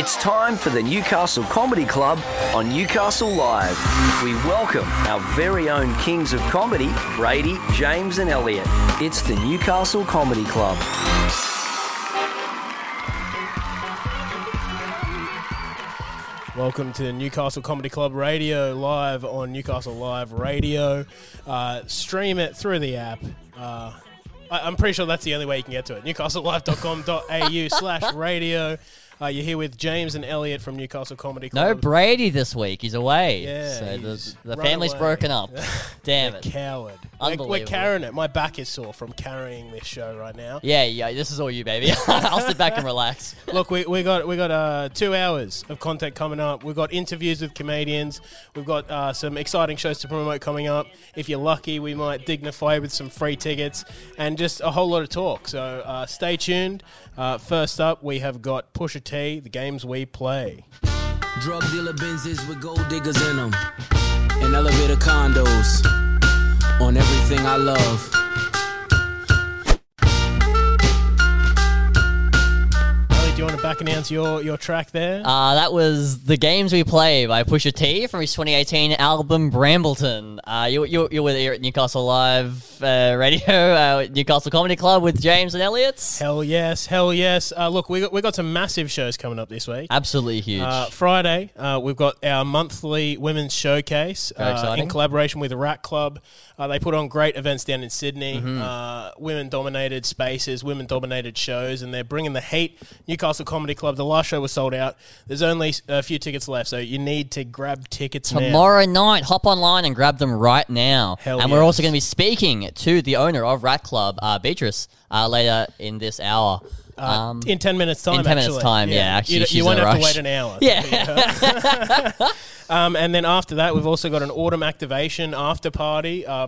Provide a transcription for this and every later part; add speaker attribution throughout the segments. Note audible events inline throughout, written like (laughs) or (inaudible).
Speaker 1: It's time for the Newcastle Comedy Club on Newcastle Live. We welcome our very own kings of comedy, Brady, James, and Elliot. It's the Newcastle Comedy Club.
Speaker 2: Welcome to Newcastle Comedy Club Radio live on Newcastle Live Radio. Uh, stream it through the app. Uh, I, I'm pretty sure that's the only way you can get to it. NewcastleLive.com.au slash radio. Uh, you're here with James and Elliot from Newcastle Comedy Club.
Speaker 3: No Brady this week. He's away.
Speaker 2: Yeah,
Speaker 3: so
Speaker 2: he's
Speaker 3: the, the family's
Speaker 2: away.
Speaker 3: broken up. (laughs) Damn it.
Speaker 2: Coward. We're, we're carrying it. My back is sore from carrying this show right now.
Speaker 3: Yeah, yeah. This is all you, baby. (laughs) I'll sit back and relax. (laughs)
Speaker 2: Look, we, we got we got uh, two hours of content coming up. We've got interviews with comedians. We've got uh, some exciting shows to promote coming up. If you're lucky, we might dignify with some free tickets and just a whole lot of talk. So uh, stay tuned. Uh, first up, we have got Pusha T, the games we play.
Speaker 4: Drug dealer Benzes with gold diggers in them. And elevator condos. On everything I love.
Speaker 2: You want to back announce your, your track there?
Speaker 3: Uh, that was The Games We Play by Pusha T from his 2018 album Brambleton. Uh, you, you, you're with here at Newcastle Live uh, Radio, uh, Newcastle Comedy Club with James and Elliot.
Speaker 2: hell yes, hell yes. Uh, look, we got, we got some massive shows coming up this week.
Speaker 3: Absolutely huge.
Speaker 2: Uh, Friday, uh, we've got our monthly women's showcase in collaboration with the Rat Club. Uh, they put on great events down in Sydney,
Speaker 3: Mm-hmm.
Speaker 2: uh, women dominated spaces, women dominated shows, and they're bringing the heat. Newcastle Comedy Club, the last show was sold out. There's only a few tickets left, so you need to grab tickets now.
Speaker 3: Tomorrow night, hop online and grab them right now.
Speaker 2: Hell
Speaker 3: and we're
Speaker 2: yes.
Speaker 3: also going to be speaking to the owner of Rat Club, uh, Beatrice, uh, later in this hour. Um,
Speaker 2: in 10 minutes time,
Speaker 3: in 10 minutes time, yeah, actually,
Speaker 2: you, you won't have to wait an hour.
Speaker 3: yeah. (laughs) (laughs)
Speaker 2: Um, and then after that, we've also got an autumn activation after party. Uh,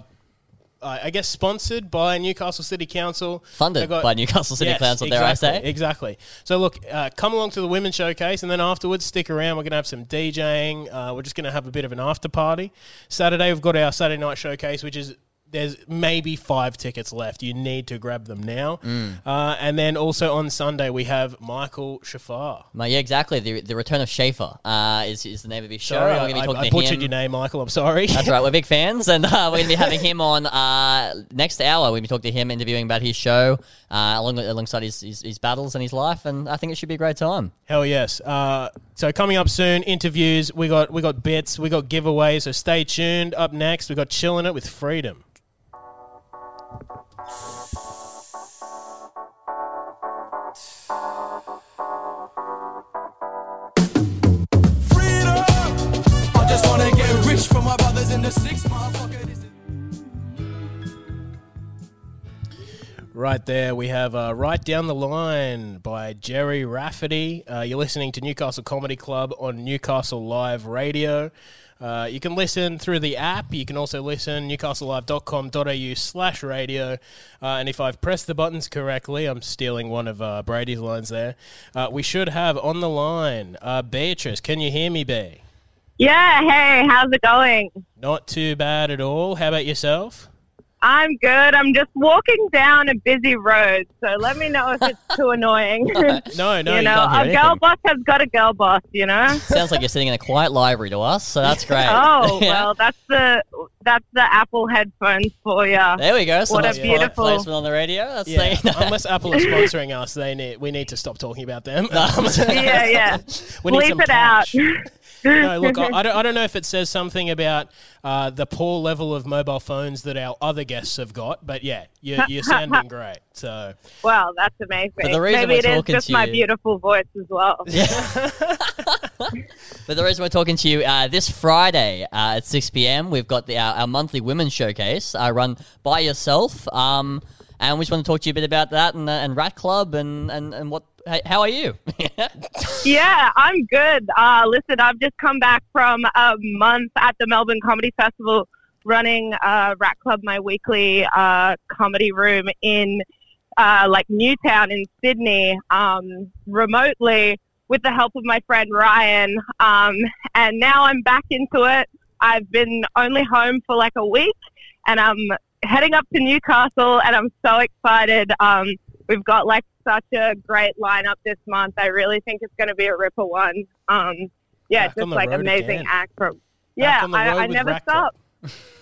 Speaker 2: uh, I guess sponsored by Newcastle City Council.
Speaker 3: Funded
Speaker 2: got-
Speaker 3: by Newcastle City
Speaker 2: Yes,
Speaker 3: Council, dare I
Speaker 2: exactly,
Speaker 3: say.
Speaker 2: Exactly. So look, uh, come along to the women's showcase, and then afterwards, stick around. We're going to have some DJing. Uh, we're just going to have a bit of an after party. Saturday, we've got our Saturday night showcase, which is there's maybe five tickets left. You need to grab them now.
Speaker 3: Mm.
Speaker 2: Uh, and then also on Sunday, we have Michael Shafar.
Speaker 3: No, yeah, exactly. The, the Return of Schaefer uh, is, is the name of his show.
Speaker 2: Sorry,
Speaker 3: We're
Speaker 2: I,
Speaker 3: gonna be talking
Speaker 2: I
Speaker 3: to
Speaker 2: butchered
Speaker 3: him.
Speaker 2: your name, Michael. I'm sorry.
Speaker 3: That's right. We're big (laughs) fans, and uh, we're going to be having him on uh, next hour. We're going to be talking to him, interviewing about his show, uh, along alongside his, his, his battles and his life, and I think it should be a great time.
Speaker 2: Hell yes. Uh, so coming up soon, interviews. We got we got bits. We got giveaways. So stay tuned. Up next, we got chilling it with freedom. Right there, we have uh, Right Down the Line by Gerry Rafferty. Uh, you're listening to Newcastle Comedy Club on Newcastle Live Radio. Uh, you can listen through the app. You can also listen newcastlelive.com.au slash radio. Uh, and if I've pressed the buttons correctly, I'm stealing one of uh, Brady's lines there. Uh, we should have on the line uh, Beatrice. Can you hear me, B?
Speaker 5: Yeah, hey, how's it going?
Speaker 2: Not too bad at all. How about yourself?
Speaker 5: I'm good. I'm just walking down a busy road, so let me know if it's (laughs) too annoying.
Speaker 2: No, no, (laughs)
Speaker 5: you
Speaker 2: you
Speaker 5: know,
Speaker 3: can't hear
Speaker 5: a girl boss has got a girl boss, you know?
Speaker 3: Sounds like you're sitting in a quiet library to us, so that's great. (laughs)
Speaker 5: Oh,
Speaker 3: Yeah.
Speaker 5: well, that's the that's the Apple headphones for you.
Speaker 3: There we go. So
Speaker 5: What a beautiful-
Speaker 3: placement on the radio. That's
Speaker 2: Yeah,
Speaker 3: saying-
Speaker 2: unless Apple are sponsoring us, they need we need to stop talking about them.
Speaker 5: Yeah, yeah.
Speaker 2: we need
Speaker 5: Bleep
Speaker 2: some
Speaker 5: it out.
Speaker 2: Cash. no, (laughs) look, I, I don't, I don't know if it says something about uh, the poor level of mobile phones that our other guests have got, but yeah, you're, you're sounding (laughs) great. So
Speaker 5: Well, that's amazing.
Speaker 3: But the reason
Speaker 5: Maybe
Speaker 3: we're
Speaker 5: it is
Speaker 3: talking
Speaker 5: just
Speaker 3: to
Speaker 5: my
Speaker 3: you-
Speaker 5: beautiful voice as well. (laughs) Yeah.
Speaker 3: But the reason we're talking to you uh, this Friday uh, at 6 p.m., we've got the, our, our monthly women's showcase uh, run by yourself. Um, and we just want to talk to you a bit about that and, uh, and Rat Club and, and, and what. How are you? (laughs)
Speaker 5: Yeah, I'm good. Uh, listen, I've just come back from a month at the Melbourne Comedy Festival running uh, Rat Club, my weekly uh, comedy room in uh, like Newtown in Sydney, um, remotely with the help of my friend Ryan. Um, and now I'm back into it. I've been only home for like a week and I'm heading up to Newcastle and I'm so excited. Um, we've got like such a great lineup this month. I really think it's going to be a ripper one. Um, yeah,
Speaker 2: Back
Speaker 5: just
Speaker 2: the
Speaker 5: like amazing
Speaker 2: again.
Speaker 5: act from. Yeah,
Speaker 2: on
Speaker 5: I, I never stop.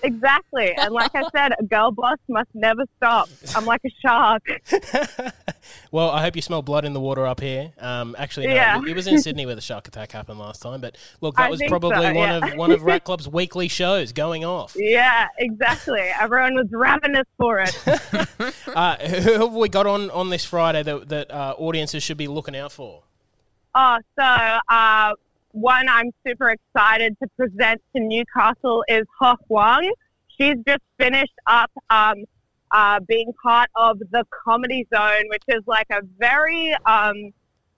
Speaker 5: Exactly, and like I said, a girl boss must never stop. I'm like a shark. (laughs)
Speaker 2: Well, I hope you smell blood in the water up here. Um, actually, no,
Speaker 5: Yeah.
Speaker 2: it was in Sydney where the shark attack happened last time. But look, that
Speaker 5: I
Speaker 2: was probably
Speaker 5: so,
Speaker 2: one
Speaker 5: yeah.
Speaker 2: of one of Rat Club's weekly shows going off. (laughs)
Speaker 5: Yeah, exactly. Everyone was ravenous for it. (laughs)
Speaker 2: Uh, who have we got on on this Friday that that uh, audiences should be looking out for?
Speaker 5: Oh, so uh, one I'm super excited to present to Newcastle is Ho Huang. She's just finished up um, uh, being part of the Comedy Zone, which is like a very um,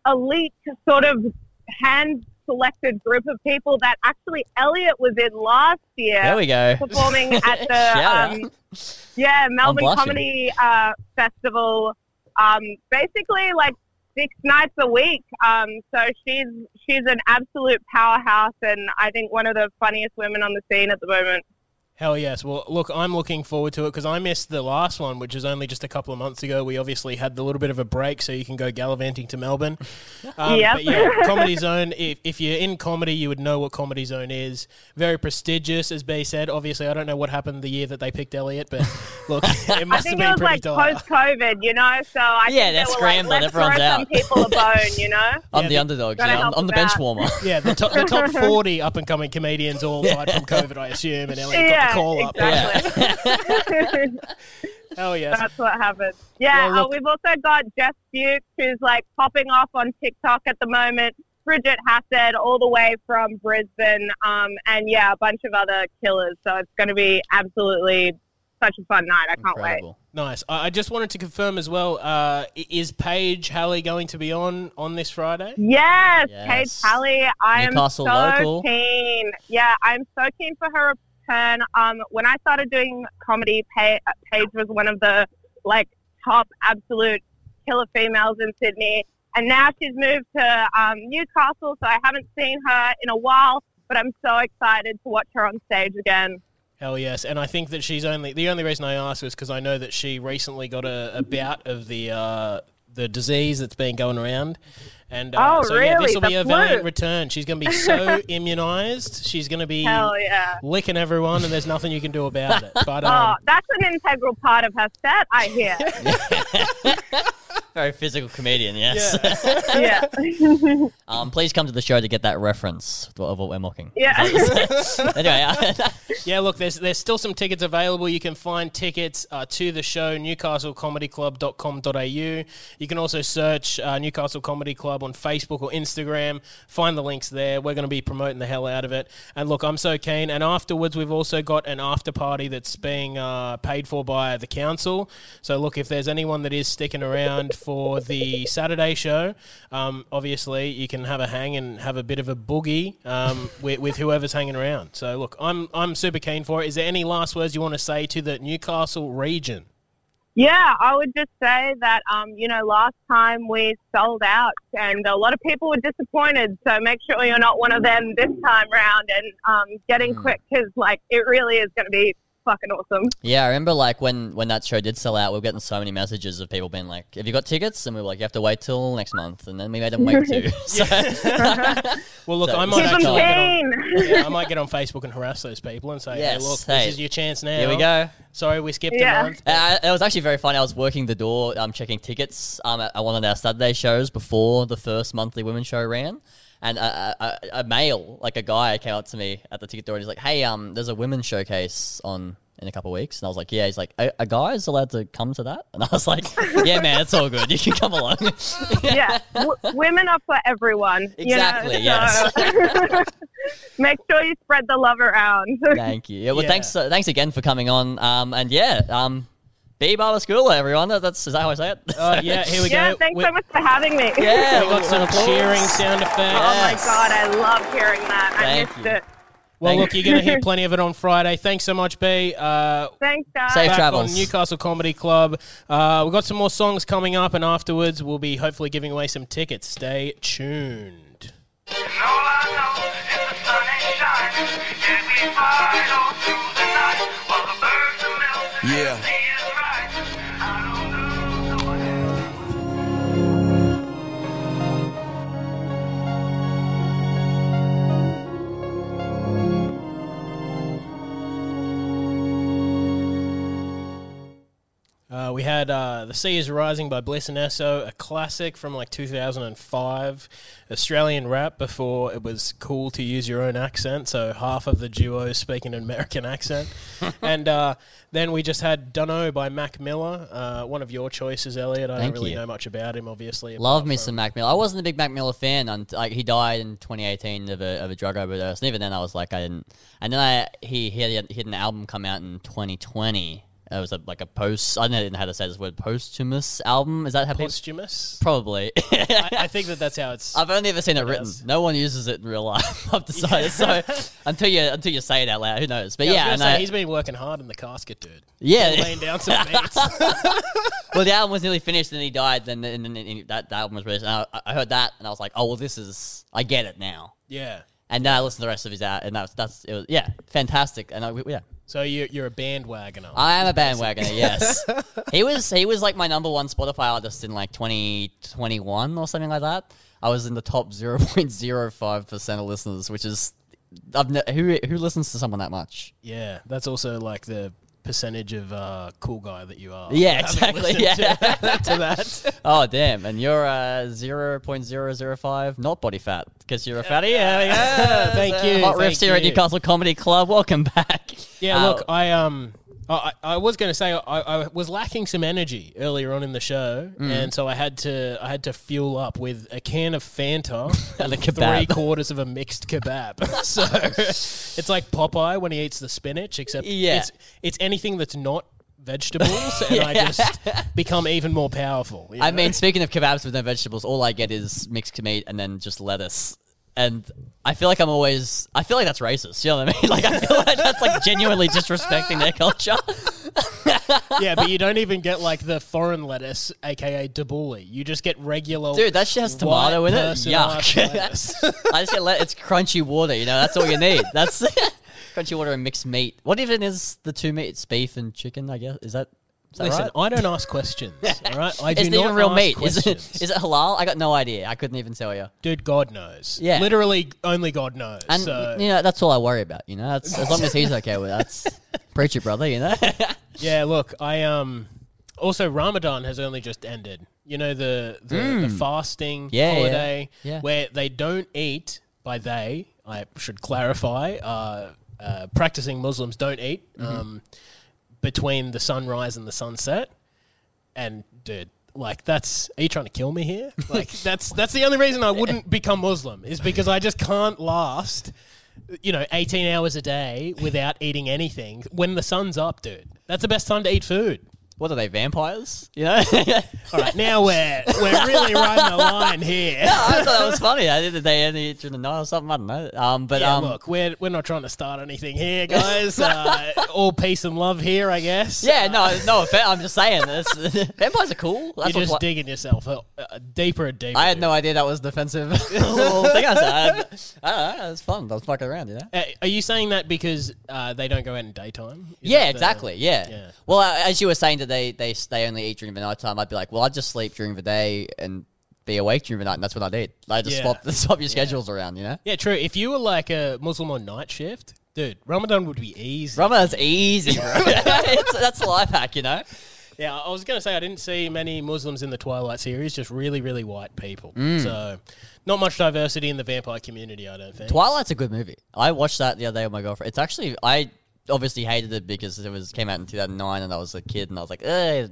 Speaker 5: elite sort of hand selected group of people that actually Elliot was in last year
Speaker 3: There we go.
Speaker 5: performing (laughs) at the um, yeah Melbourne. Comedy uh, Festival. Um, basically, like six nights a week. Um, so she's she's an absolute powerhouse, and I think one of the funniest women on the scene at the moment.
Speaker 2: Hell yes. Well, look, I'm looking forward to it because I missed the last one, which was only just a couple of months ago. We obviously had the little bit of a break, so you can go gallivanting to Melbourne. (laughs) Um,
Speaker 5: Yep.
Speaker 2: But yeah, Comedy Zone. If, if you're in comedy, you would know what Comedy Zone is. Very prestigious, as B said. Obviously, I don't know what happened the year that they picked Elliot, but (laughs) look, it
Speaker 5: I
Speaker 2: must have
Speaker 5: think it
Speaker 2: been
Speaker 5: was
Speaker 2: pretty
Speaker 5: like post COVID, you know. So I
Speaker 3: Yeah,
Speaker 5: think
Speaker 3: they're
Speaker 5: they
Speaker 3: scrambling,
Speaker 5: Like,
Speaker 3: everyone's
Speaker 5: throw some
Speaker 3: out."
Speaker 5: people a bone, you know. (laughs)
Speaker 3: I'm
Speaker 2: Yeah,
Speaker 3: the
Speaker 2: the-
Speaker 3: underdog.
Speaker 5: Gotta
Speaker 3: Yeah, I'm, I'm the bench warmer.
Speaker 2: Yeah, the top, the top 40 up and coming comedians all died from COVID, I assume, and Elliot got
Speaker 5: Yeah,
Speaker 2: call up.
Speaker 5: exactly. (laughs)
Speaker 2: Hell yes.
Speaker 5: That's what happened. Yeah,
Speaker 2: Well,
Speaker 5: uh, we've also got Jess Fuchs, who's like popping off on TikTok at the moment. Bridget Hassett, all the way from Brisbane, um, and yeah, a bunch of other killers. So it's going to be absolutely such a fun night. I can't wait.
Speaker 2: Nice. I I just wanted to confirm as well. Uh, is Paige Halley going to be on on this Friday?
Speaker 5: Yes,
Speaker 3: Yes.
Speaker 5: Kate Talley. I am so
Speaker 3: local.
Speaker 5: keen. Yeah, I'm so keen for her return. Um, when I started doing comedy, Paige was one of the like top absolute killer females in Sydney, and now she's moved to um, Newcastle. So I haven't seen her in a while, but I'm so excited to watch her on stage again.
Speaker 2: Hell yes. And I think that she's only the only reason I asked was because I know that she recently got a, a bout of the uh, the disease that's been going around. And uh,
Speaker 5: Oh,
Speaker 2: so yeah, this
Speaker 5: really?
Speaker 2: will be a valiant return. She's going to be (laughs) so immunized. She's going to be
Speaker 5: Hell yeah!
Speaker 2: licking everyone, and there's nothing you can do about it. (laughs) But
Speaker 5: Oh,
Speaker 2: um,
Speaker 5: that's an integral part of her set, I hear. (laughs) (laughs)
Speaker 3: Very physical comedian, yes.
Speaker 5: yeah. (laughs) (laughs)
Speaker 3: um, please come to the show to get that reference of what we're mocking.
Speaker 5: Yeah.
Speaker 3: anyway, uh,
Speaker 2: Yeah, look, there's there's still some tickets available. You can find tickets uh, to the show, newcastlecomedyclub.com.au. You can also search uh, Newcastle Comedy Club on Facebook or Instagram. Find the links there. We're going to be promoting the hell out of it. And look, I'm so keen. And afterwards, we've also got an after party that's being uh, paid for by the council. So look, if there's anyone that is sticking around for the Saturday show, um, obviously you can have a hang and have a bit of a boogie um, with, with whoever's hanging around. So look, I'm I'm super keen for it. Is there any last words you want to say to the Newcastle region?
Speaker 5: Yeah, I would just say that, um, you know, last time we sold out and a lot of people were disappointed. So make sure you're not one of them this time round and um, getting quick because, like, it really is going to be fucking awesome.
Speaker 3: yeah, I remember like when, when that show did sell out, we were getting so many messages of people being like, "Have you got tickets?" And we were like, "You have to wait till next month." And then we made them wait too. (laughs) So (laughs)
Speaker 2: Well, look,
Speaker 3: So-
Speaker 2: I might actually get on, yeah, I might get on Facebook and harass those people and say,
Speaker 3: Yes,
Speaker 2: "Hey, look,
Speaker 3: hey,
Speaker 2: this is your chance now."
Speaker 3: here we go.
Speaker 2: Sorry, we skipped
Speaker 5: Yeah.
Speaker 2: a month.
Speaker 3: Uh, it was actually very funny. I was working the door, um, checking tickets um, at, at one of our Saturday shows before the first monthly women's show ran. And a, a, a male, like a guy, came up to me at the ticket door and he's like, "Hey, um, there's a women's showcase on in a couple of weeks." And I was like, "Yeah." He's like, "A, a is allowed to come to that?" And I was like, (laughs) "Yeah, man, it's all good. You can come along."
Speaker 5: yeah, (laughs) w- women are for everyone. you know,
Speaker 3: Exactly,
Speaker 5: so- (laughs) make sure you spread the love around.
Speaker 3: Thank you. Yeah, well,
Speaker 2: Yeah.
Speaker 3: thanks, uh, thanks again for coming on. Um, and yeah, um, be Barber School, everyone. That- That's is that how I say it?
Speaker 2: Uh, yeah, here we
Speaker 5: yeah,
Speaker 2: go.
Speaker 5: thanks
Speaker 2: we,
Speaker 5: so much for having me.
Speaker 3: yeah, (laughs)
Speaker 2: we got some cheering sound effects.
Speaker 5: Oh my god, I love hearing that. I missed
Speaker 3: you.
Speaker 5: it.
Speaker 2: Well, look, you're going to hear plenty of it on Friday. Thanks so much, B. Uh,
Speaker 5: Thanks, guys.
Speaker 3: Safe
Speaker 2: back
Speaker 3: travels.
Speaker 2: Newcastle Comedy Club. Uh, we've got some more songs coming up, and afterwards, we'll be hopefully giving away some tickets. Stay tuned.
Speaker 6: And we
Speaker 2: had uh, The Sea is Rising by Bliss and Eso, a classic from like 2005, Australian rap before it was cool to use your own accent. So half of the duo speak an American accent. (laughs) and uh, then we just had Dunno by Mac Miller, uh, one of your choices, Elliot. I
Speaker 3: Thank
Speaker 2: don't really
Speaker 3: you.
Speaker 2: know much about him, obviously.
Speaker 3: Love
Speaker 2: apart
Speaker 3: me
Speaker 2: from-
Speaker 3: some Mac Miller. I wasn't a big Mac Miller fan. Until, like he died in 2018 of a, of a drug overdose, and even then I was like, I didn't. And then I he he had, he had an album come out in 2020. It was a, like a post. I don't know how to say this word. Posthumous album. Is that how people?
Speaker 2: Posthumous?
Speaker 3: Probably. (laughs)
Speaker 2: I, I think that that's how it's.
Speaker 3: I've only ever seen it written. No one uses it in real life. (laughs) I've decided. So (laughs) until you until you say it out loud, who knows? But
Speaker 2: Yeah,
Speaker 3: yeah, and
Speaker 2: say,
Speaker 3: I-
Speaker 2: he's been working hard in the casket, dude.
Speaker 3: yeah.
Speaker 2: Laying down some beats.
Speaker 3: well, the album was nearly finished, and then he died. Then and, then and that, that album was released, and I, I heard that, and I was like, oh well, this is I get it now.
Speaker 2: yeah.
Speaker 3: And then I listened to the rest of his out, and that's that's it was yeah, fantastic. And I, yeah,
Speaker 2: So you, you're a bandwagoner.
Speaker 3: I am a bandwagoner. Yes, (laughs) he was he was like my number one Spotify artist in like 2021 or something like that. I was in the top 0.05 percent of listeners, which is I've ne- who who listens to someone that much?
Speaker 2: Yeah, that's also like the percentage of uh, cool guy that you are.
Speaker 3: Yeah, (laughs) exactly, yeah.
Speaker 2: to, (laughs) to that. (laughs)
Speaker 3: Oh damn! And you're uh, 0.005, not body fat, because you're a fatty. Yeah, we.
Speaker 2: Thank you,
Speaker 3: Hot riffs here at. Newcastle Comedy Club. Welcome back.
Speaker 2: Yeah,
Speaker 3: Uh,
Speaker 2: look, I um, I, I was going to say I, I was lacking some energy earlier on in the show,
Speaker 3: Mm.
Speaker 2: and so I had to I had to fuel up with a can of Fanta (laughs)
Speaker 3: And a
Speaker 2: three quarters of a mixed kebab. (laughs) (laughs) so it's like Popeye when he eats the spinach, except
Speaker 3: Yeah.
Speaker 2: it's it's anything that's not vegetables, and I just become even more powerful. you
Speaker 3: I mean, speaking of kebabs with no vegetables, all I get is mixed meat and then just lettuce. And I feel like I'm always. I feel like that's racist. You know what I mean? (laughs) Like I feel like that's like genuinely disrespecting their culture. (laughs)
Speaker 2: yeah, but you don't even get like the foreign lettuce, aka tabbouleh. You just get regular.
Speaker 3: Dude, that shit has tomato in it. Yuck. (laughs) I just get let. It's crunchy water. You know, that's all you need. That's crunchy water and mixed meat. What even is the two meats? Beef and chicken. I guess is that.
Speaker 2: Listen,
Speaker 3: right?
Speaker 2: I don't ask questions. (laughs) All right, I do
Speaker 3: Is it
Speaker 2: not
Speaker 3: even real
Speaker 2: ask
Speaker 3: meat? Is
Speaker 2: questions.
Speaker 3: it, is it halal? I got no idea. I couldn't even tell you.
Speaker 2: Dude, God knows.
Speaker 3: Yeah.
Speaker 2: literally, only God knows.
Speaker 3: And
Speaker 2: so,
Speaker 3: you know, that's all I worry about. You know, that's, as long as he's okay with that. That's (laughs) preach it, brother. You know. (laughs)
Speaker 2: yeah, look, I um. Also, Ramadan has only just ended. You know the the, the fasting
Speaker 3: Mm. Yeah, yeah,
Speaker 2: holiday
Speaker 3: yeah.
Speaker 2: where they don't eat. By they, I should clarify. Uh, uh, practicing Muslims don't eat
Speaker 3: Mm-hmm.
Speaker 2: um, between the sunrise and the sunset. And dude, like that's are you trying to kill me here? (laughs) Like that's that's the only reason I wouldn't become Muslim is because I just can't last you know, 18 hours a day without eating anything when the sun's up, dude. That's the best time to eat food.
Speaker 3: What are they? Vampires? You know. (laughs)
Speaker 2: All right, now we're we're really riding the line here. (laughs)
Speaker 3: no, I thought that was funny. I did the day only during the night or something. I don't know. Um, but
Speaker 2: Yeah,
Speaker 3: um,
Speaker 2: look, we're we're not trying to start anything here, guys. (laughs) Uh, all peace and love here, I guess.
Speaker 3: yeah, no, no offense. I'm just saying this. Vampires are cool. That's
Speaker 2: You're just digging yourself uh, uh, deeper and deeper.
Speaker 3: I had no idea that was defensive little thing I said. I don't know. It was fun. I was fucking around, you know.
Speaker 2: Uh, are you saying that because uh, they don't go out in daytime? Is
Speaker 3: Yeah,
Speaker 2: that the-
Speaker 3: exactly. Yeah.
Speaker 2: yeah.
Speaker 3: Well, uh, as you were saying that they, they they only eat during the night time, I'd be like, well, I'd just sleep during the day and be awake during the night, and that's what I'd eat. I just
Speaker 2: Yeah.
Speaker 3: swap (laughs) swap your schedules around, you know.
Speaker 2: Yeah, true. If you were like a Muslim on night shift, dude, Ramadan would be easy.
Speaker 3: Ramadan's easy, bro. (laughs) (laughs) it's, that's a life hack, you know.
Speaker 2: Yeah, I was going to say I didn't see many Muslims in the Twilight series, just really, really white people.
Speaker 3: Mm.
Speaker 2: So, not much diversity in the vampire community, I don't think.
Speaker 3: Twilight's a good movie. I watched that the other day with my girlfriend. It's actually I obviously hated it because it was came out in 2009 and I was a kid and I was like, eh,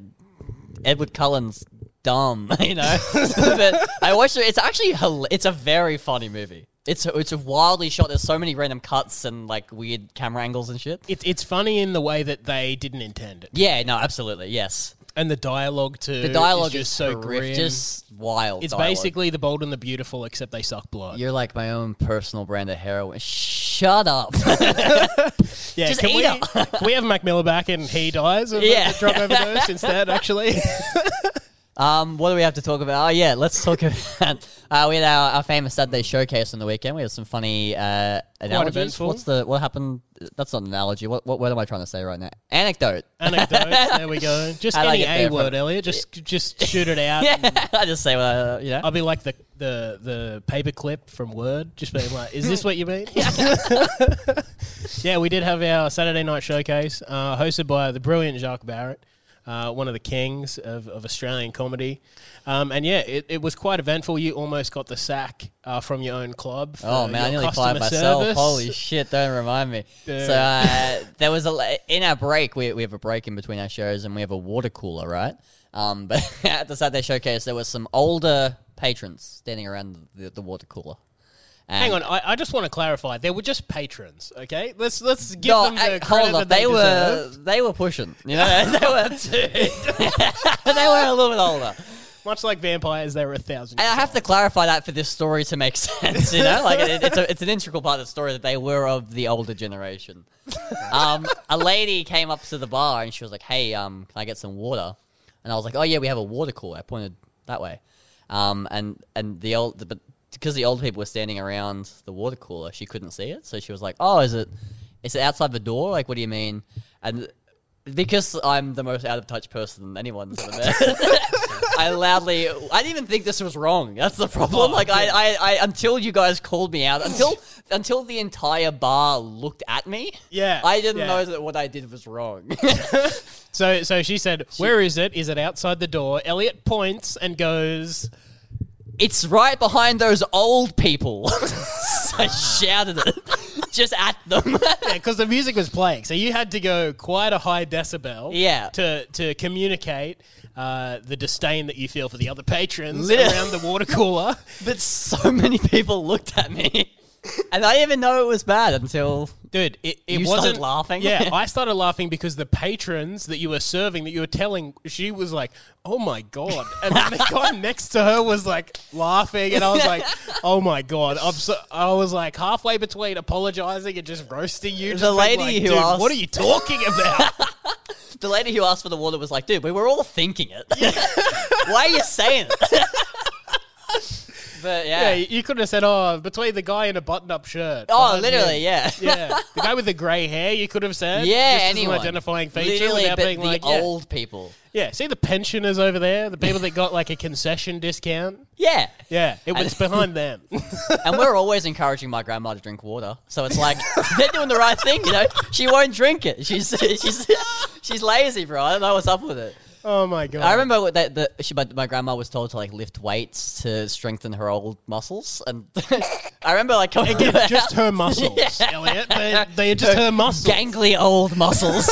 Speaker 3: Edward Cullen's dumb, (laughs) you know. (laughs) but I watched it. It's actually it's a very funny movie. It's it's wildly shot. There's so many random cuts and like weird camera angles and shit.
Speaker 2: It, it's funny in the way that they didn't intend it,
Speaker 3: Yeah, no, absolutely, yes.
Speaker 2: And the dialogue too.
Speaker 3: The dialogue
Speaker 2: is just so grim.
Speaker 3: just wild.
Speaker 2: it's
Speaker 3: dialogue.
Speaker 2: basically the bold and the beautiful, except they suck blood.
Speaker 3: you're like my own personal brand of heroin. Shut up. (laughs)
Speaker 2: yeah,
Speaker 3: just
Speaker 2: can
Speaker 3: eat
Speaker 2: we,
Speaker 3: it.
Speaker 2: can we have Mac Miller back and he dies of
Speaker 3: Yeah.
Speaker 2: drug overdose instead? Actually, (laughs)
Speaker 3: Um, what do we have to talk about? Oh yeah, let's talk (laughs) about. Uh, we had our, our famous Saturday showcase on the weekend. We had some funny uh, analogies.
Speaker 2: eventful.
Speaker 3: What's the what happened? That's not an analogy. What what word am I trying to say right now? Anecdote.
Speaker 2: anecdotes. (laughs) There we go. Just
Speaker 3: I
Speaker 2: any a word,
Speaker 3: from-
Speaker 2: Elliot. Just just shoot it out. (laughs)
Speaker 3: yeah, I just say what I, you know.
Speaker 2: I'll be like the the the paper clip from Word, just being like, "Is this what you mean?" yeah, we did have our Saturday night showcase, uh, hosted by the brilliant Jacques Barrett. Uh, one of the kings of, of Australian comedy. Um, and yeah, it, it was quite eventful. You almost got the sack uh, from your own club.
Speaker 3: Oh man, I nearly fired myself.
Speaker 2: service.
Speaker 3: Holy shit! Don't remind me.
Speaker 2: Yeah.
Speaker 3: So uh, there was a in our break. We we have a break in between our shows, and we have a water cooler, right? Um, (laughs) but at the Saturday showcase, there was some older patrons standing around the, the water cooler.
Speaker 2: Hang on, I, I just want to clarify. They were just patrons, okay? Let's let's give
Speaker 3: No,
Speaker 2: them the credit
Speaker 3: hold on.
Speaker 2: they,
Speaker 3: They, were they were pushing. You know, (laughs) they were (laughs) they were a little bit older.
Speaker 2: Much like vampires, they were a thousand.
Speaker 3: And I have to clarify that for this story to make (laughs) sense, you know? Like, it, it's, a, it's an integral part of the story that they were of the older generation. Um, a lady came up to the bar and she was like, hey, um, can I get some water? And I was like, oh, yeah, we have a water cooler. I pointed that way. Um, and, and the old, but because the old people were standing around the water cooler, she couldn't see it. So she was like, oh, is it, is it outside the door? Like, what do you mean? And because I'm the most out of touch person anyone's ever met, (laughs) I loudly. I didn't even think this was wrong. That's the problem. Oh, like I, I, I, until you guys called me out, until until the entire bar looked at me.
Speaker 2: Yeah,
Speaker 3: I didn't
Speaker 2: yeah.
Speaker 3: know that what I did was wrong. (laughs)
Speaker 2: So so she said, "Where is it? Is it outside the door?" Elliot points and goes,
Speaker 3: it's right behind those old people. (laughs) so I shouted it just at them. (laughs)
Speaker 2: "Yeah," because the music was playing. So you had to go quite a high decibel,
Speaker 3: Yeah.
Speaker 2: to to communicate uh, the disdain that you feel for the other patrons
Speaker 3: Lit-
Speaker 2: around the water cooler. (laughs)
Speaker 3: but so many people looked at me, and I didn't even know it was bad until
Speaker 2: Dude, it, it
Speaker 3: You
Speaker 2: wasn't
Speaker 3: started laughing?
Speaker 2: Yeah, (laughs) I started laughing because the patrons that you were serving, that you were telling, she was like, "Oh my god!" And then the guy (laughs) next to her was like laughing, and I was like, (laughs) "Oh my god!" I'm so, I was like halfway between apologizing and just roasting you.
Speaker 3: The lady
Speaker 2: like,
Speaker 3: who
Speaker 2: "Dude,
Speaker 3: asked-
Speaker 2: what are you talking about?"
Speaker 3: the lady who asked for the water was like, "Dude, we were all thinking it. Why are you saying it?" But
Speaker 2: yeah,
Speaker 3: yeah,
Speaker 2: you could have said, "Oh, between the guy in a button-up shirt."
Speaker 3: oh,
Speaker 2: behind
Speaker 3: literally,
Speaker 2: him."
Speaker 3: yeah,
Speaker 2: Yeah, (laughs) the guy with the grey hair. You could have said,
Speaker 3: yeah.
Speaker 2: just as
Speaker 3: anyone
Speaker 2: an identifying feature,
Speaker 3: literally,
Speaker 2: without
Speaker 3: but
Speaker 2: being
Speaker 3: the
Speaker 2: like, yeah.
Speaker 3: old people.
Speaker 2: Yeah, see the pensioners over there, the people that got like a concession discount.
Speaker 3: Yeah,
Speaker 2: Yeah, it was behind them. (laughs)
Speaker 3: and we're always encouraging my grandma to drink water. So it's like (laughs) they're doing the right thing, you know. She won't drink it. She's she's she's lazy, bro. I don't know what's up with it.
Speaker 2: Oh my god!
Speaker 3: I remember that the, she, my, my grandma was told to like lift weights to strengthen her old muscles, and (laughs) I remember like coming to
Speaker 2: just
Speaker 3: house-
Speaker 2: her muscles, (laughs)
Speaker 3: Yeah.
Speaker 2: Elliot. They, they are just her muscles.
Speaker 3: gangly old muscles.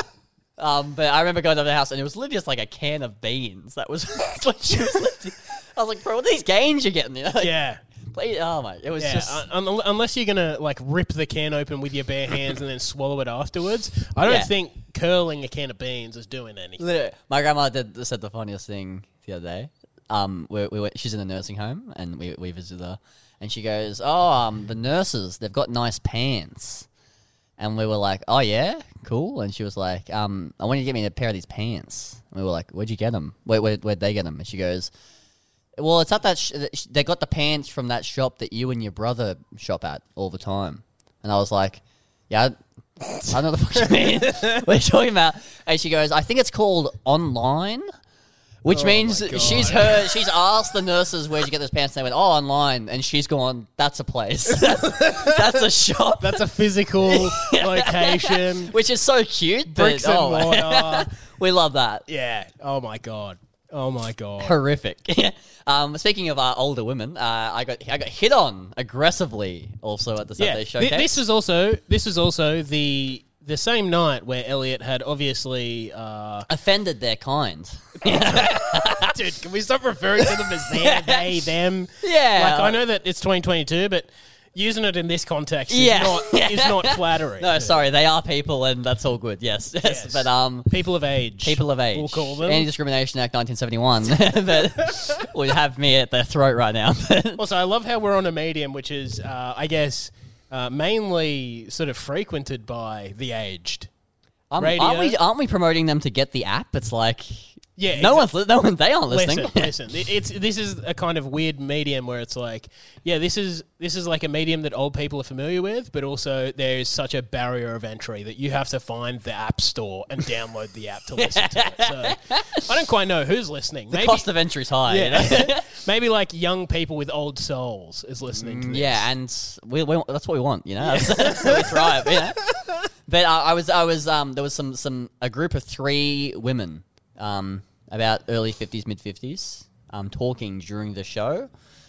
Speaker 3: (laughs) um, but I remember going to the house and it was literally just like a can of beans. That was what she was lifting. I was like, bro, what are these gains you're getting? You know? Like,
Speaker 2: Yeah,
Speaker 3: please- oh my, it was
Speaker 2: yeah.
Speaker 3: just.
Speaker 2: un- un- unless you're gonna like rip the can open with your bare (laughs) hands and then swallow it afterwards, I don't
Speaker 3: Yeah.
Speaker 2: think curling a can of beans is doing anything.
Speaker 3: Literally, my grandma did said the funniest thing the other day. Um, we, we went, she's in a nursing home and we we visited her, and she goes, "Oh, um, the nurses they've got nice pants," and we were like, "Oh yeah, cool." And she was like, "Um, I want you to get me a pair of these pants." And we were like, "Where'd you get them? Where where where'd they get them?" And she goes. Well, it's at that. Sh- that sh- they got the pants from that shop that you and your brother shop at all the time, and I was like, "Yeah, I, don't know what the fuck you mean. (laughs) what are you talking about?" And she goes, "I think it's called online." Which oh means
Speaker 2: my God.
Speaker 3: she's heard, she's asked the nurses where'd you get those pants. And they went, oh, online. And she's gone, that's a place. (laughs) that's a shop.
Speaker 2: That's a physical (laughs) location.
Speaker 3: Which is so cute. But,
Speaker 2: Bricks and
Speaker 3: oh,
Speaker 2: mortar.
Speaker 3: we love that.
Speaker 2: yeah. Oh my god. Oh my god.
Speaker 3: horrific. (laughs) um, speaking of uh, older women, uh, I got I got hit on aggressively also at the Saturday
Speaker 2: yeah.
Speaker 3: showcase.
Speaker 2: Th- this was also this was also the the same night where Elliot had obviously. Uh,
Speaker 3: offended their kind. (laughs)
Speaker 2: dude, can we stop referring to them as they, (laughs) they, them?
Speaker 3: Yeah.
Speaker 2: Like I know that it's 2022, but using it in this context is
Speaker 3: Yeah.
Speaker 2: not (laughs) is not flattering.
Speaker 3: No, sorry, they are people, and that's all good. Yes, (laughs) yes,
Speaker 2: Yes.
Speaker 3: but um,
Speaker 2: People of age.
Speaker 3: people of age.
Speaker 2: We'll call them.
Speaker 3: Anti-Discrimination Act 1971, but (laughs) would have me at their throat right now.
Speaker 2: Also, I love how we're on a medium which is, uh, I guess, uh, mainly sort of frequented by the aged.
Speaker 3: Um, aren't we? Aren't we promoting them to get the app? It's like,
Speaker 2: Yeah,
Speaker 3: no
Speaker 2: exact-
Speaker 3: one's no one. They aren't listening.
Speaker 2: Listen, (laughs) listen. It's this is a kind of weird medium where it's like, yeah, this is this is like a medium that old people are familiar with, but also there is such a barrier of entry that you have to find the app store and download the app to (laughs) listen to it. So I don't quite know who's listening.
Speaker 3: the
Speaker 2: Maybe,
Speaker 3: cost of entry is high. you know?
Speaker 2: yeah, (laughs) maybe like young people with old souls is listening to this.
Speaker 3: Yeah, and we, we that's what we want, you know. That's, that's where we thrive. You know? But I, I was, I was, um, there was some, some, a group of three women, um, about early fifties, mid fifties, um, talking during the show.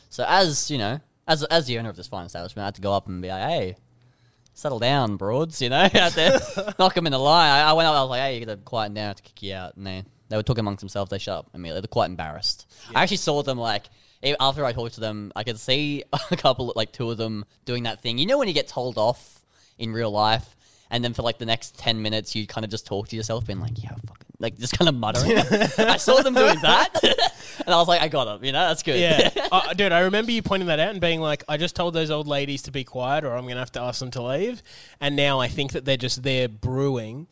Speaker 3: So as you know, as as the owner of this fine establishment, I had to go up and be like, "Hey, settle down, broads," you know, (laughs) out there, (laughs) knock them in the line. I, I went up, I was like, "Hey, you gotta quieten down, I have to kick you out," and they they were talking amongst themselves. They shut up immediately. They're quite embarrassed. I actually saw them like. After I talked to them, I could see (laughs) a couple, like two of them, doing that thing. You know when you get told off in real life, and then for like the next ten minutes, you kind of just talk to yourself, being like, "Yeah, fucking," like just kind of muttering. (laughs) I saw them doing that, (laughs) and I was like, "I got them." You know, that's good.
Speaker 2: Yeah, (laughs) uh, dude, I remember you pointing that out and being like, "I just told those old ladies to be quiet, or I'm going to have to ask them to leave." And now I think that they're just there brewing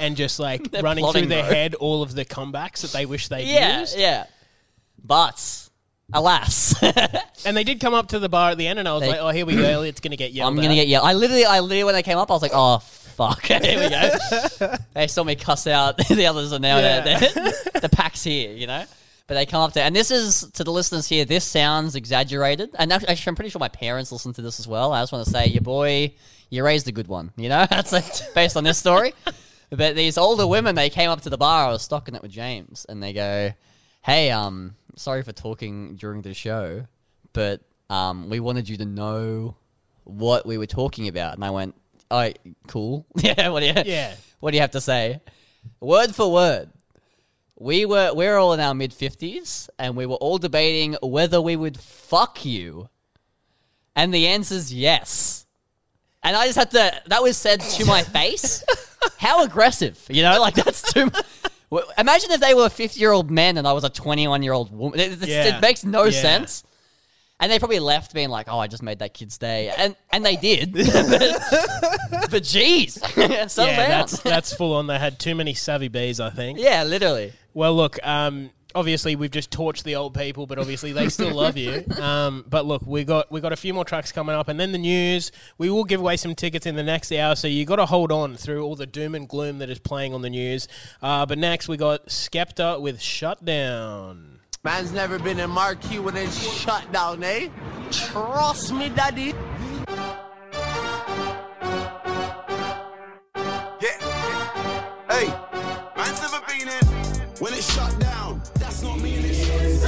Speaker 2: and just like
Speaker 3: They're
Speaker 2: running through their
Speaker 3: mode.
Speaker 2: head all of the comebacks that they wish they
Speaker 3: yeah,
Speaker 2: used.
Speaker 3: yeah. But alas,
Speaker 2: And they did come up to the bar at the end, and I was
Speaker 3: They-
Speaker 2: like, "Oh, here we go. It's going to get yelled
Speaker 3: I'm gonna
Speaker 2: at."
Speaker 3: get yelled. I literally, I literally, when they came up, I was like, "Oh fuck!" (laughs) Here we go. (laughs) they saw me cuss out (laughs) the others, and now
Speaker 2: Yeah.
Speaker 3: they're, they're, the pack's here, you know. But they come up to, and this is to the listeners here. This sounds exaggerated, and actually, I'm pretty sure my parents listen to this as well. I just want to say, your boy, you raised a good one. You know, that's like, based on this story. But these older women, they came up to the bar. I was stocking it with James, and they go, "Hey, um, sorry for talking during the show, but um, we wanted you to know what we were talking about." And I went, "Oh, cool. (laughs) yeah, what do you,
Speaker 2: Yeah.
Speaker 3: what do you have to say?" Word for word, we were we're all in our mid fifties, and we were all debating whether we would fuck you, and the answer's yes. And I just had to. That was said to my (laughs) face. How aggressive, you know? Like that's too. Imagine if they were fifty-year-old men and I was a twenty-one-year-old woman. It, it-
Speaker 2: Yeah.
Speaker 3: it makes no
Speaker 2: Yeah.
Speaker 3: sense. And they probably left being like, "Oh, I just made that kid's day," and and they did. but, (laughs) but geez, (laughs)
Speaker 2: Yeah, that's that's full on. They had too many savvy bees, I think.
Speaker 3: yeah, literally.
Speaker 2: Well, look, um, obviously we've just torched the old people, but obviously they still love you. (laughs) Um, but look, we got we got a few more tracks coming up, and then the news. We will give away some tickets in the next hour, so you got to hold on through all the doom and gloom that is playing on the news. Uh, but next we got Skepta with Shutdown.
Speaker 7: Man's never been in marquee when it's shut down, eh? Trust me, daddy.
Speaker 8: Yeah. Hey, man's never been in. When it's shut down, that's not me. It's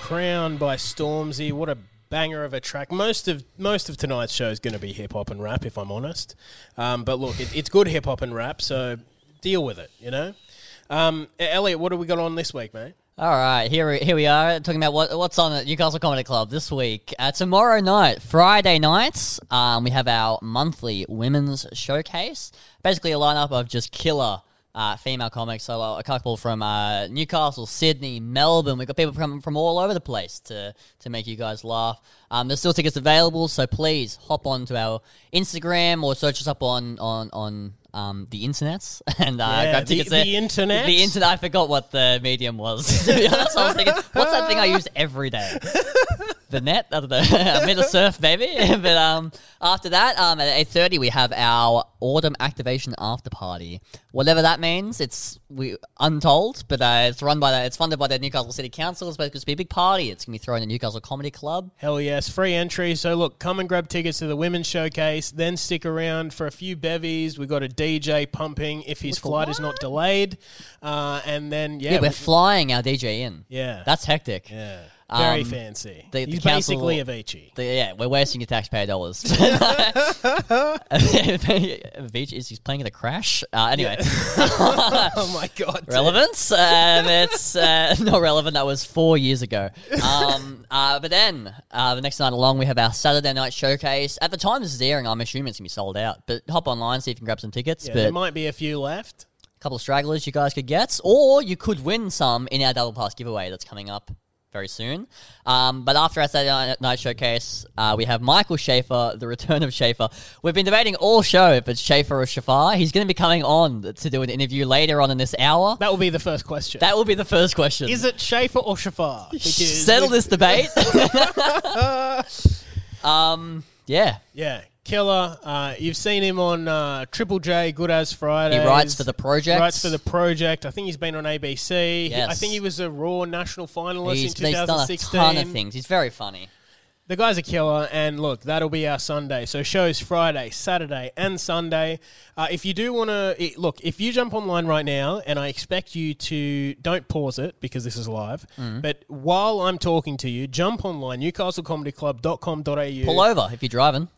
Speaker 2: Crown by Stormzy. What a banger of a track. Most of most of tonight's show is going to be hip hop and rap, if I'm honest. Um, but look, it, it's good hip hop and rap, so deal with it. You know. Um, Elliot, what have we got on this week, mate?
Speaker 3: All right, here we, here we are talking about what, what's on at Newcastle Comedy Club this week. Uh, tomorrow night, Friday nights, um, we have our monthly women's showcase. Basically, a lineup of just killer uh, female comics. So uh, a couple from uh, Newcastle, Sydney, Melbourne. We've got people from from all over the place to to make you guys laugh. Um, there's still tickets available, so please hop on to our Instagram or search us up on on on. Um, the internets (laughs) and uh,
Speaker 2: Yeah,
Speaker 3: grab
Speaker 2: the-
Speaker 3: tickets
Speaker 2: the
Speaker 3: there.
Speaker 2: internet?
Speaker 3: The internet. I forgot what the medium was. (laughs) to be honest, I was thinking, what's that thing I use every day? (laughs) the net. I don't know. I'm in the surf, baby. but um, after that, um, at eight thirty, we have our autumn activation after party. Whatever that means, it's we untold, but uh, it's run by the, it's funded by the Newcastle City Council. It's supposed to be a big party. It's gonna be thrown in the Newcastle Comedy Club.
Speaker 2: Hell free entry. So look, come and grab tickets to the women's showcase. Then stick around for a few bevies. We've got a DJ pumping if his flight is not delayed, uh, and then yeah,
Speaker 3: Yeah, we're
Speaker 2: we-
Speaker 3: flying our DJ in.
Speaker 2: yeah,
Speaker 3: That's hectic.
Speaker 2: yeah, very
Speaker 3: Um,
Speaker 2: fancy.
Speaker 3: the- the
Speaker 2: He's
Speaker 3: council-
Speaker 2: basically Avicii.
Speaker 3: The- yeah, we're wasting your taxpayer dollars. (laughs) (laughs) Beach is he's playing in a crash. Uh, anyway, (laughs)
Speaker 2: oh my god,
Speaker 3: relevance. Um, it's uh, not relevant. That was four years ago. Um, uh, but then uh, the next night along, we have our Saturday night showcase. At the time this is airing, I'm assuming it's gonna be sold out. But hop online, see if you can grab some tickets.
Speaker 2: Yeah,
Speaker 3: but
Speaker 2: there might be a few left.
Speaker 3: a couple of stragglers you guys could get, or you could win some in our double pass giveaway that's coming up very soon. Um, but after our Saturday night- night showcase, uh, we have Michael Schaefer, the return of Schaefer. We've been debating all show if it's Schaefer or Shafar. He's going to be coming on to do an interview later on in this hour.
Speaker 2: That will be the first question.
Speaker 3: That will be the first question.
Speaker 2: is it Schaefer or Shafar? Because (laughs)
Speaker 3: Settle this debate. (laughs) (laughs) um, yeah.
Speaker 2: Yeah, killer. Uh, you've seen him on uh, Triple J, Good as Friday.
Speaker 3: He writes for The Project.
Speaker 2: Writes for the project. I think he's been on ABC. He- I think he was a Raw national finalist
Speaker 3: He's,
Speaker 2: in
Speaker 3: he's done a ton of things. He's very funny.
Speaker 2: The guy's a killer, and look, that'll be our Sunday. So shows Friday, Saturday, and Sunday. Uh, if you do want to look, if you jump online right now, and I expect you to don't pause it because this is live,
Speaker 3: Mm.
Speaker 2: but while I'm talking to you, jump online newcastlecomedyclub.com.au
Speaker 3: Pull over if you're driving.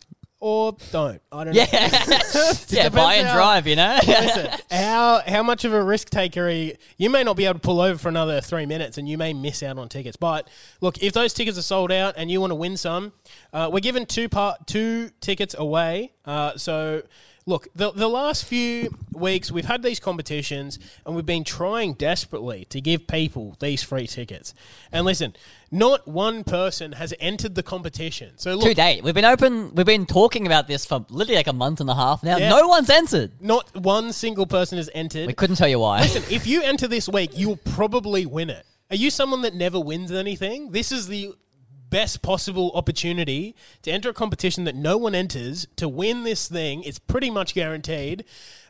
Speaker 2: Or don't. I don't
Speaker 3: Yeah,
Speaker 2: know. (laughs)
Speaker 3: yeah. (laughs) Buy and
Speaker 2: how-
Speaker 3: drive. You know. (laughs)
Speaker 2: Listen, how how much of a risk taker are you? You may not be able to pull over for another three minutes, and you may miss out on tickets. But look, if those tickets are sold out and you want to win some, uh, we're giving two part two tickets away. Uh, so. Look, the, the last few weeks we've had these competitions and we've been trying desperately to give people these free tickets. And listen, not one person has entered the competition. So look,
Speaker 3: to date, we've been open. We've been talking about this for literally like a month and a half now.
Speaker 2: Yeah.
Speaker 3: No one's entered.
Speaker 2: not one single person has entered.
Speaker 3: We couldn't tell you why.
Speaker 2: Listen, if you enter this week, you'll probably win it. Are you someone that never wins anything? This is the best possible opportunity to enter a competition that no one enters to win this thing. It's pretty much guaranteed.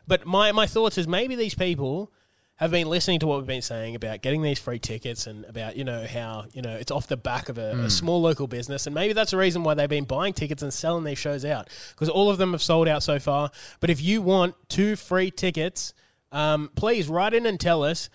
Speaker 2: But my, my thoughts is maybe these people have been listening to what we've been saying about getting these free tickets and about, you know, how, you know, it's off the back of a, a small local business. And maybe that's the reason why they've been buying tickets and selling these shows out because all of them have sold out so far. But if you want two free tickets, um, please write in and tell us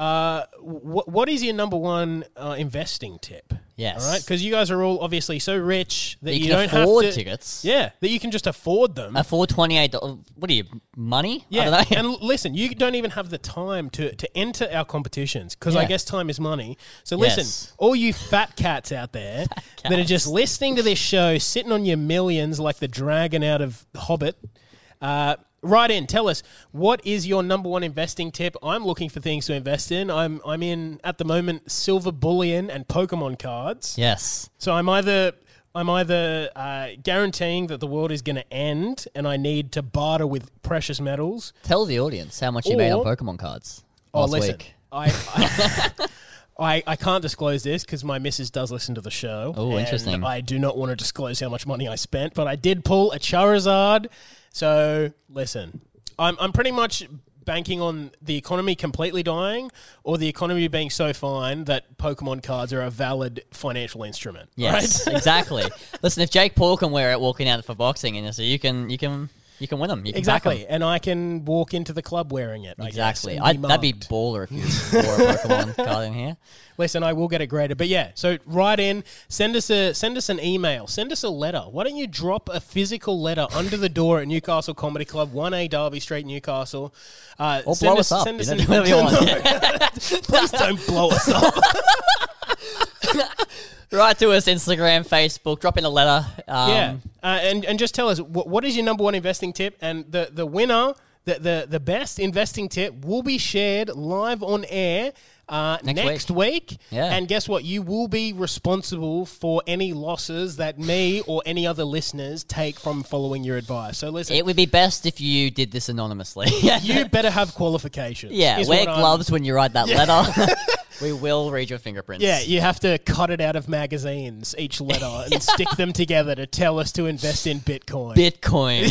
Speaker 2: uh, wh- what is your number one uh, investing tip?
Speaker 3: Yes.
Speaker 2: All right, because you guys are all obviously so rich that
Speaker 3: You
Speaker 2: you, don't
Speaker 3: afford
Speaker 2: have to,
Speaker 3: tickets.
Speaker 2: Yeah, that you can just afford them.
Speaker 3: A four twenty eight. What are you money?
Speaker 2: Yeah, and listen, you don't even have the time to, to enter our competitions because I guess time is money. So listen,
Speaker 3: Yes.
Speaker 2: all you fat cats out there (laughs) that are just listening to this show, sitting on your millions like the dragon out of Hobbit, uh, write in. Tell us what is your number one investing tip. I'm looking for things to invest in. I'm I'm in at the moment silver bullion and Pokemon cards.
Speaker 3: yes.
Speaker 2: So I'm either I'm either uh, guaranteeing that the world is going to end and I need to barter with precious metals.
Speaker 3: Tell the audience how much you made on
Speaker 2: Or-
Speaker 3: Pokemon cards
Speaker 2: Oh,
Speaker 3: last
Speaker 2: listen,
Speaker 3: week.
Speaker 2: I, I, (laughs) (laughs) I I can't disclose this because my missus does listen to the show.
Speaker 3: Oh,
Speaker 2: and
Speaker 3: interesting.
Speaker 2: I do not want to disclose how much money I spent, but I did pull a Charizard. So listen, I'm I'm pretty much banking on the economy completely dying or the economy being so fine that Pokemon cards are a valid financial instrument.
Speaker 3: Yes,
Speaker 2: right? (laughs)
Speaker 3: exactly. Listen, if Jake Paul can wear it walking out for boxing, and so you can, you can, you can win them. You can.
Speaker 2: Exactly, and I can walk into the club wearing it. I guess,
Speaker 3: Exactly. I, that'd be baller if you (laughs) wore a Pokemon card in here.
Speaker 2: Listen, I will get it graded, but yeah. So write in, send us a send us an email, send us a letter. Why don't you drop a physical letter under the door at Newcastle Comedy Club, one A Derby Street, Newcastle, uh,
Speaker 3: Or
Speaker 2: send
Speaker 3: blow us up.
Speaker 2: Send us an
Speaker 3: whatever. (laughs)
Speaker 2: Please don't blow us up. (laughs) (laughs)
Speaker 3: Write to us Instagram, Facebook, drop in a letter. Um,
Speaker 2: yeah, uh, and and just tell us what, what is your number one investing tip, and the the winner, the the the best investing tip will be shared live on air. Uh,
Speaker 3: Next
Speaker 2: next, week.
Speaker 3: Yeah.
Speaker 2: And guess what? You will be responsible for any losses that me or any other listeners take from following your advice. So listen,
Speaker 3: It would be best if you did this anonymously. (laughs)
Speaker 2: you better have qualifications.
Speaker 3: yeah, wear
Speaker 2: what I'm-
Speaker 3: gloves when you write that letter. (laughs) we will read your fingerprints.
Speaker 2: Yeah, you have to cut it out of magazines, each letter, and (laughs) stick them together to tell us to invest in Bitcoin.
Speaker 3: Bitcoin.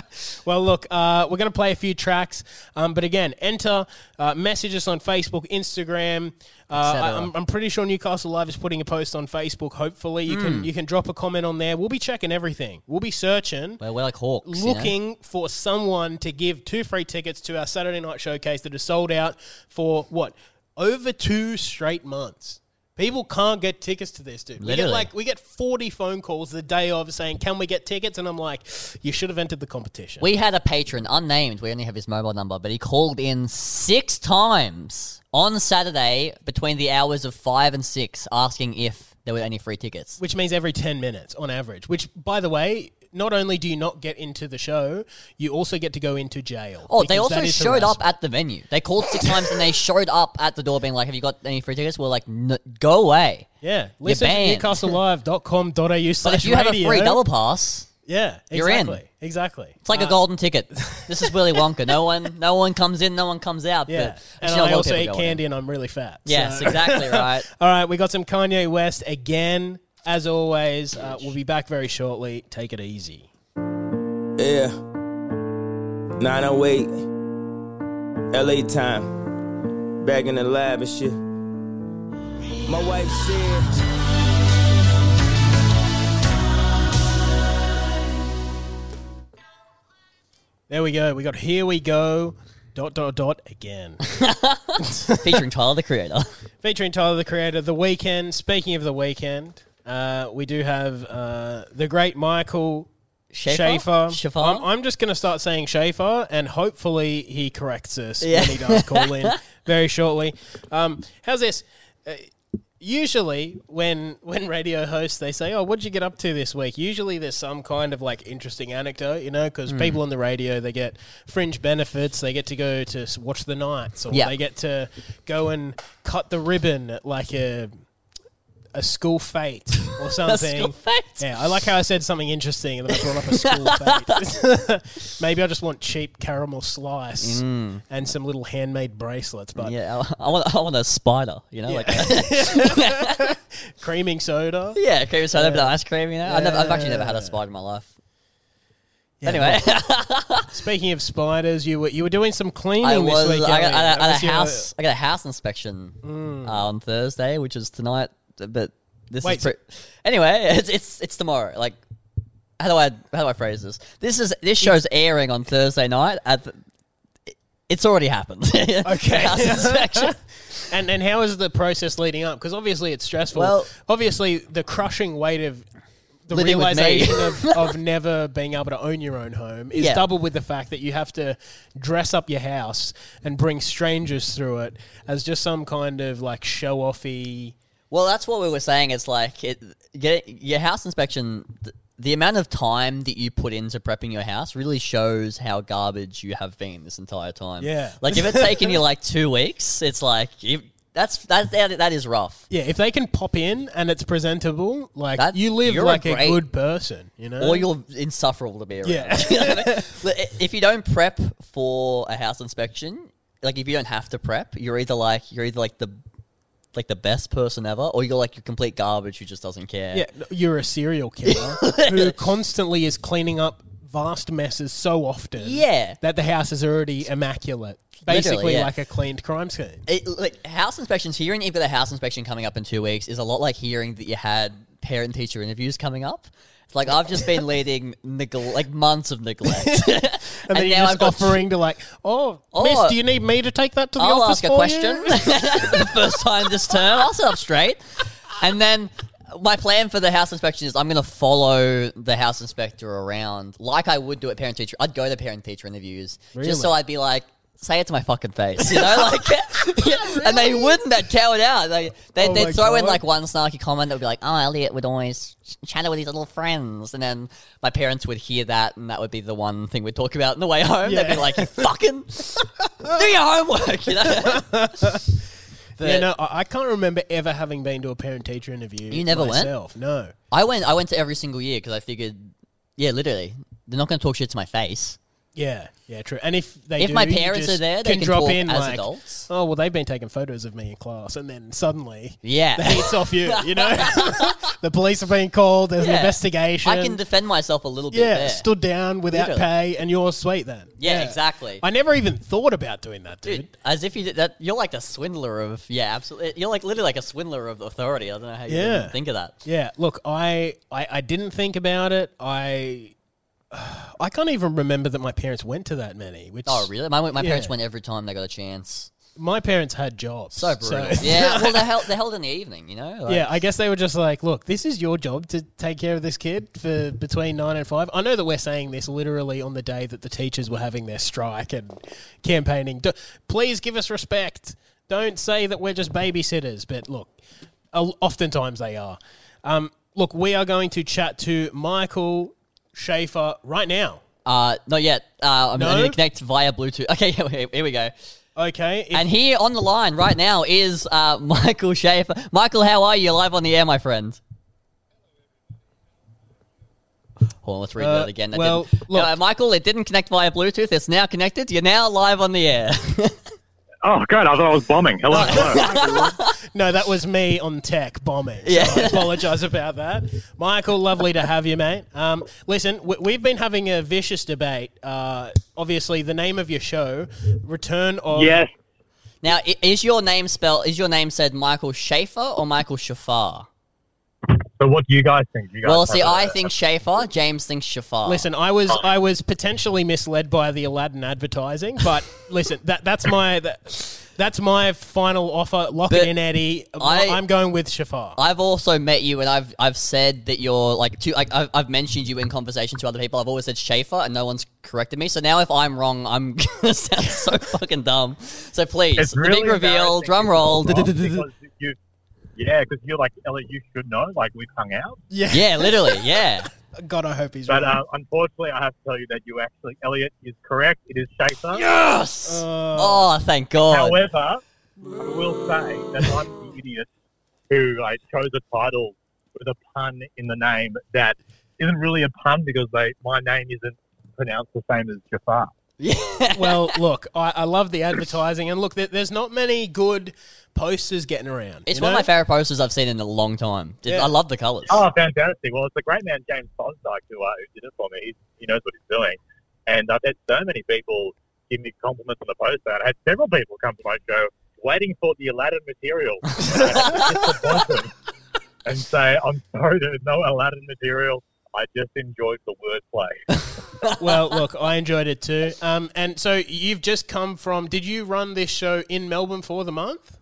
Speaker 3: (laughs)
Speaker 2: Well, look, uh, we're going to play a few tracks, um, but again, enter, uh, message us on Facebook, Instagram. Uh. I, I'm, I'm pretty sure Newcastle Live is putting a post on Facebook. Hopefully, you can you can drop a comment on there. We'll be checking everything. We'll be searching.
Speaker 3: well, we're like hawks. you know?
Speaker 2: Looking for someone to give two free tickets to our Saturday night showcase that is sold out for what over two straight months. People can't get tickets to this, dude. We get
Speaker 3: Literally.
Speaker 2: like we get forty phone calls the day of saying, "Can we get tickets?" And I'm like, "You should have entered the competition."
Speaker 3: We had a patron, unnamed, we only have his mobile number, but he called in six times on Saturday between the hours of five and six asking if there were any free tickets.
Speaker 2: which means every 10 minutes on average. Which, by the way, not only do you not get into the show, you also get to go into jail.
Speaker 3: Oh, they also showed up at the venue. They called six times and they showed up at the door being like, Have you got any free tickets? We're like, "N- Go away.
Speaker 2: Yeah, listen to newcastlelive.com.au
Speaker 3: But if you have a free double pass,
Speaker 2: yeah,
Speaker 3: you're in.
Speaker 2: exactly, Exactly.
Speaker 3: it's like a uh, golden ticket. This is Willy Wonka. No one, (laughs) no one comes in, no one comes out.
Speaker 2: Yeah,
Speaker 3: but
Speaker 2: and I also eat
Speaker 3: go in.
Speaker 2: candy and I'm really fat.
Speaker 3: Yes,
Speaker 2: so-
Speaker 3: exactly right. (laughs)
Speaker 2: All right, we got some Kanye West again. As always, uh, we'll be back very shortly. Take it easy.
Speaker 9: Yeah. 908. LA time. Back in the lab and shit. My wife said.
Speaker 2: There we go. We got here we go. Dot dot dot again. (laughs)
Speaker 3: Featuring Tyler, the creator.
Speaker 2: Featuring Tyler the Creator, The Weeknd. Speaking of The Weekend, uh, we do have uh, the great Michael
Speaker 3: Schaefer?
Speaker 2: Schaefer.
Speaker 3: Schaefer?
Speaker 2: I'm, I'm just going to start saying Schaefer, and hopefully he corrects us
Speaker 3: Yeah.
Speaker 2: when he does call in (laughs) very shortly. Um, how's this? Uh, usually, when when radio hosts they say, "Oh, what'd you get up to this week?" Usually, there's some kind of like interesting anecdote, you know, because
Speaker 3: Mm.
Speaker 2: people on the radio they get fringe benefits. They get to go to s- watch the nights, or
Speaker 3: Yeah.
Speaker 2: they get to go and cut the ribbon at like a a school fete or (laughs) something.
Speaker 3: school fete?
Speaker 2: Yeah, I like how I said something interesting and then I brought up a (laughs) school fete. (laughs) Maybe I just want cheap caramel slice
Speaker 3: Mm.
Speaker 2: and some little handmade bracelets, but
Speaker 3: Yeah, I, I want, I want a spider, you know, like
Speaker 2: creaming soda.
Speaker 3: yeah, creaming soda,
Speaker 2: Yeah.
Speaker 3: ice cream. You know, I've, never, I've actually never had a spider in my life.
Speaker 2: Yeah,
Speaker 3: anyway,
Speaker 2: Speaking of spiders, you were you were doing some cleaning
Speaker 3: I
Speaker 2: this
Speaker 3: was
Speaker 2: week.
Speaker 3: I got. I got, I got a house. I got a house inspection
Speaker 2: Mm.
Speaker 3: uh, on Thursday, which is tonight. But this
Speaker 2: Wait,
Speaker 3: is pre- anyway. (laughs) It's it's it's tomorrow. Like how do I how do I phrase this? This is this show's airing on Thursday night. At the, it's already happened. (laughs)
Speaker 2: Okay.
Speaker 3: house inspection. (laughs)
Speaker 2: and and how is the process leading up? Because obviously it's stressful.
Speaker 3: Well-
Speaker 2: obviously the crushing weight of the
Speaker 3: Living
Speaker 2: realization of, of never being able to own your own home is
Speaker 3: Yeah.
Speaker 2: doubled with the fact that you have to dress up your house and bring strangers through it as just some kind of like show offy.
Speaker 3: Well, that's what we were saying. It's like it, get your house inspection. th- The amount of time that you put into prepping your house really shows how garbage you have been this entire time.
Speaker 2: Yeah.
Speaker 3: like if it's (laughs) taken you like two weeks, it's like you, that's that, that that is rough.
Speaker 2: Yeah, if they can pop in and it's presentable, like
Speaker 3: That-
Speaker 2: you live
Speaker 3: you're a
Speaker 2: like a,
Speaker 3: great-
Speaker 2: good person, you know.
Speaker 3: Or you're insufferable to be around.
Speaker 2: Yeah. (laughs)
Speaker 3: You know what I mean? Look, if you don't prep for a house inspection, like if you don't have to prep, you're either like you're either like the like the best person ever, or you're like your complete garbage who just doesn't care.
Speaker 2: Yeah, you're a serial killer (laughs) who constantly is cleaning up vast messes so often.
Speaker 3: Yeah.
Speaker 2: that the house is already immaculate,
Speaker 3: Literally,
Speaker 2: basically
Speaker 3: yeah.
Speaker 2: like a cleaned crime scene.
Speaker 3: it, like house inspections, hearing you've got a house inspection coming up in two weeks is a lot like hearing that you had parent teacher interviews coming up. Like I've just been leading neglect, like months of neglect, (laughs)
Speaker 2: And, then (laughs) you're
Speaker 3: now
Speaker 2: just offering to like, oh,
Speaker 3: Oh,
Speaker 2: miss, do you need me to take that to the
Speaker 3: I'll
Speaker 2: office
Speaker 3: ask a
Speaker 2: for
Speaker 3: question
Speaker 2: you? (laughs)
Speaker 3: the first time this term. I'll sit up straight, and then my plan for the house inspection is I'm going to follow the house inspector around like I would do at parent teacher. I'd go to parent teacher interviews just so I'd be like. Say it to my fucking face, you know, like, (laughs) (laughs) and they wouldn't. They'd cow it out. They, they,
Speaker 2: Oh
Speaker 3: they'd
Speaker 2: my
Speaker 3: throw in like one snarky comment that would be like, "Oh, Elliot would always ch- chatter with his little friends," and then my parents would hear that, and that would be the one thing we'd talk about on the way home. They'd be like, "You fucking do your homework," you know. (laughs)
Speaker 2: yeah, no, I, can't remember ever having been to a parent teacher interview.
Speaker 3: You never went?
Speaker 2: myself. No.
Speaker 3: I went. I went to every single year because I figured, yeah, literally, they're not going to talk shit to my face.
Speaker 2: Yeah, yeah, true. And if they
Speaker 3: If
Speaker 2: do,
Speaker 3: my parents are there, they can
Speaker 2: drop
Speaker 3: talk
Speaker 2: in
Speaker 3: as
Speaker 2: like,
Speaker 3: adults.
Speaker 2: Oh well, they've been taking photos of me in class, and then suddenly,
Speaker 3: Yeah.
Speaker 2: the heat's off you. You know, (laughs) the police are being called. There's an investigation.
Speaker 3: I can defend myself a little bit.
Speaker 2: yeah,
Speaker 3: there.
Speaker 2: stood down without
Speaker 3: Literally.
Speaker 2: pay, and you're sweet then.
Speaker 3: Yeah, exactly.
Speaker 2: I never even thought about doing that, dude.
Speaker 3: Dude, as if you did that, you're like a swindler of yeah, absolutely. You're like literally like a swindler of authority. I don't know how you
Speaker 2: Yeah.
Speaker 3: even think of that.
Speaker 2: Yeah, look, I, I I didn't think about it. I I can't even remember that my parents went to that many. Which
Speaker 3: Oh, really? My my parents
Speaker 2: Yeah.
Speaker 3: went every time they got a chance.
Speaker 2: My parents had jobs.
Speaker 3: So brutal. yeah, well, they (laughs) held they held in the evening, you know. Like,
Speaker 2: yeah, I guess they were just like, look, this is your job to take care of this kid for between nine and five. I know that we're saying this literally on the day that the teachers were having their strike and campaigning. Do, please give us respect. Don't say that we're just babysitters. But look, o- oftentimes they are. Um, look, we are going to chat to Michael Schaefer right now.
Speaker 3: Uh, not yet. Uh, I'm
Speaker 2: No?
Speaker 3: going to connect via Bluetooth. (laughs) Okay, here, here we go.
Speaker 2: Okay. if-
Speaker 3: And here on the line right now is uh, (laughs) Michael Schaefer. Michael, how are you? You're live on the air, my friend. Hold on, let's read
Speaker 2: Uh,
Speaker 3: that again. That
Speaker 2: well,
Speaker 3: didn't-
Speaker 2: look-
Speaker 3: Uh, Michael, it didn't connect via Bluetooth. It's now connected. You're now live on the air. (laughs)
Speaker 10: Oh, God, I thought I was bombing. Hello, hello. (laughs)
Speaker 2: No, that was me on tech bombing. So
Speaker 3: Yeah.
Speaker 2: I apologise about that. Michael, lovely to have you, mate. Um, listen, w- we've been having a vicious debate. Uh, obviously, the name of your show, Return of.
Speaker 10: yes.
Speaker 3: Now, is your name spelled? Is your name said Michael Schaefer or Michael Shafar?
Speaker 10: So what do you guys think? You guys
Speaker 3: Well, see,
Speaker 10: have a-
Speaker 3: I think Schaefer. James thinks Shafar.
Speaker 2: Listen, I was oh. I was potentially misled by the Aladdin advertising, but (laughs) listen, that that's my that, that's my final offer. Lock
Speaker 3: But
Speaker 2: it in, Eddie.
Speaker 3: I-
Speaker 2: I'm going with Shafar.
Speaker 3: I've also met you, and I've I've said that you're like to like I've, I've mentioned you in conversation to other people. I've always said Schaefer, and no one's corrected me. So now, if I'm wrong, I'm (laughs) gonna sound so fucking dumb. So please,
Speaker 10: It's
Speaker 3: the
Speaker 10: really
Speaker 3: big reveal,
Speaker 10: embarrassing
Speaker 3: drum
Speaker 10: if
Speaker 3: roll. (laughs)
Speaker 10: you're wrong because you- Yeah, because you're like, Elliot, you should know. Like, we've hung out.
Speaker 2: yeah,
Speaker 3: yeah, literally, yeah. (laughs)
Speaker 2: God, I hope he's
Speaker 10: But
Speaker 2: right.
Speaker 10: uh, unfortunately, I have to tell you that you actually, Elliot is correct. It is Schaefer.
Speaker 3: Yes.
Speaker 2: Uh,
Speaker 3: oh, thank God.
Speaker 10: However, I will say that I'm the idiot who like chose a title with a pun in the name that isn't really a pun because they my name isn't pronounced the same as Jafar. (laughs) Yeah.
Speaker 2: well, look, I, I love the advertising, and look, there, there's not many good posters getting around.
Speaker 3: It's
Speaker 2: you
Speaker 3: one of my favorite posters I've seen in a long time.
Speaker 2: Yeah.
Speaker 3: I love the colours.
Speaker 10: Oh, fantastic! Well, it's the great man James Fosdyke who, uh, who did it for me. He, he knows what he's doing, and I've had so many people give me compliments on the poster. And I had several people come to my show waiting for the Aladdin material, and I had to disappoint them and say, "I'm sorry, there's no Aladdin material. I just enjoyed the wordplay." (laughs)
Speaker 2: well, look, I enjoyed it too. Um, and so you've just come from. Did you run this show in Melbourne for the month?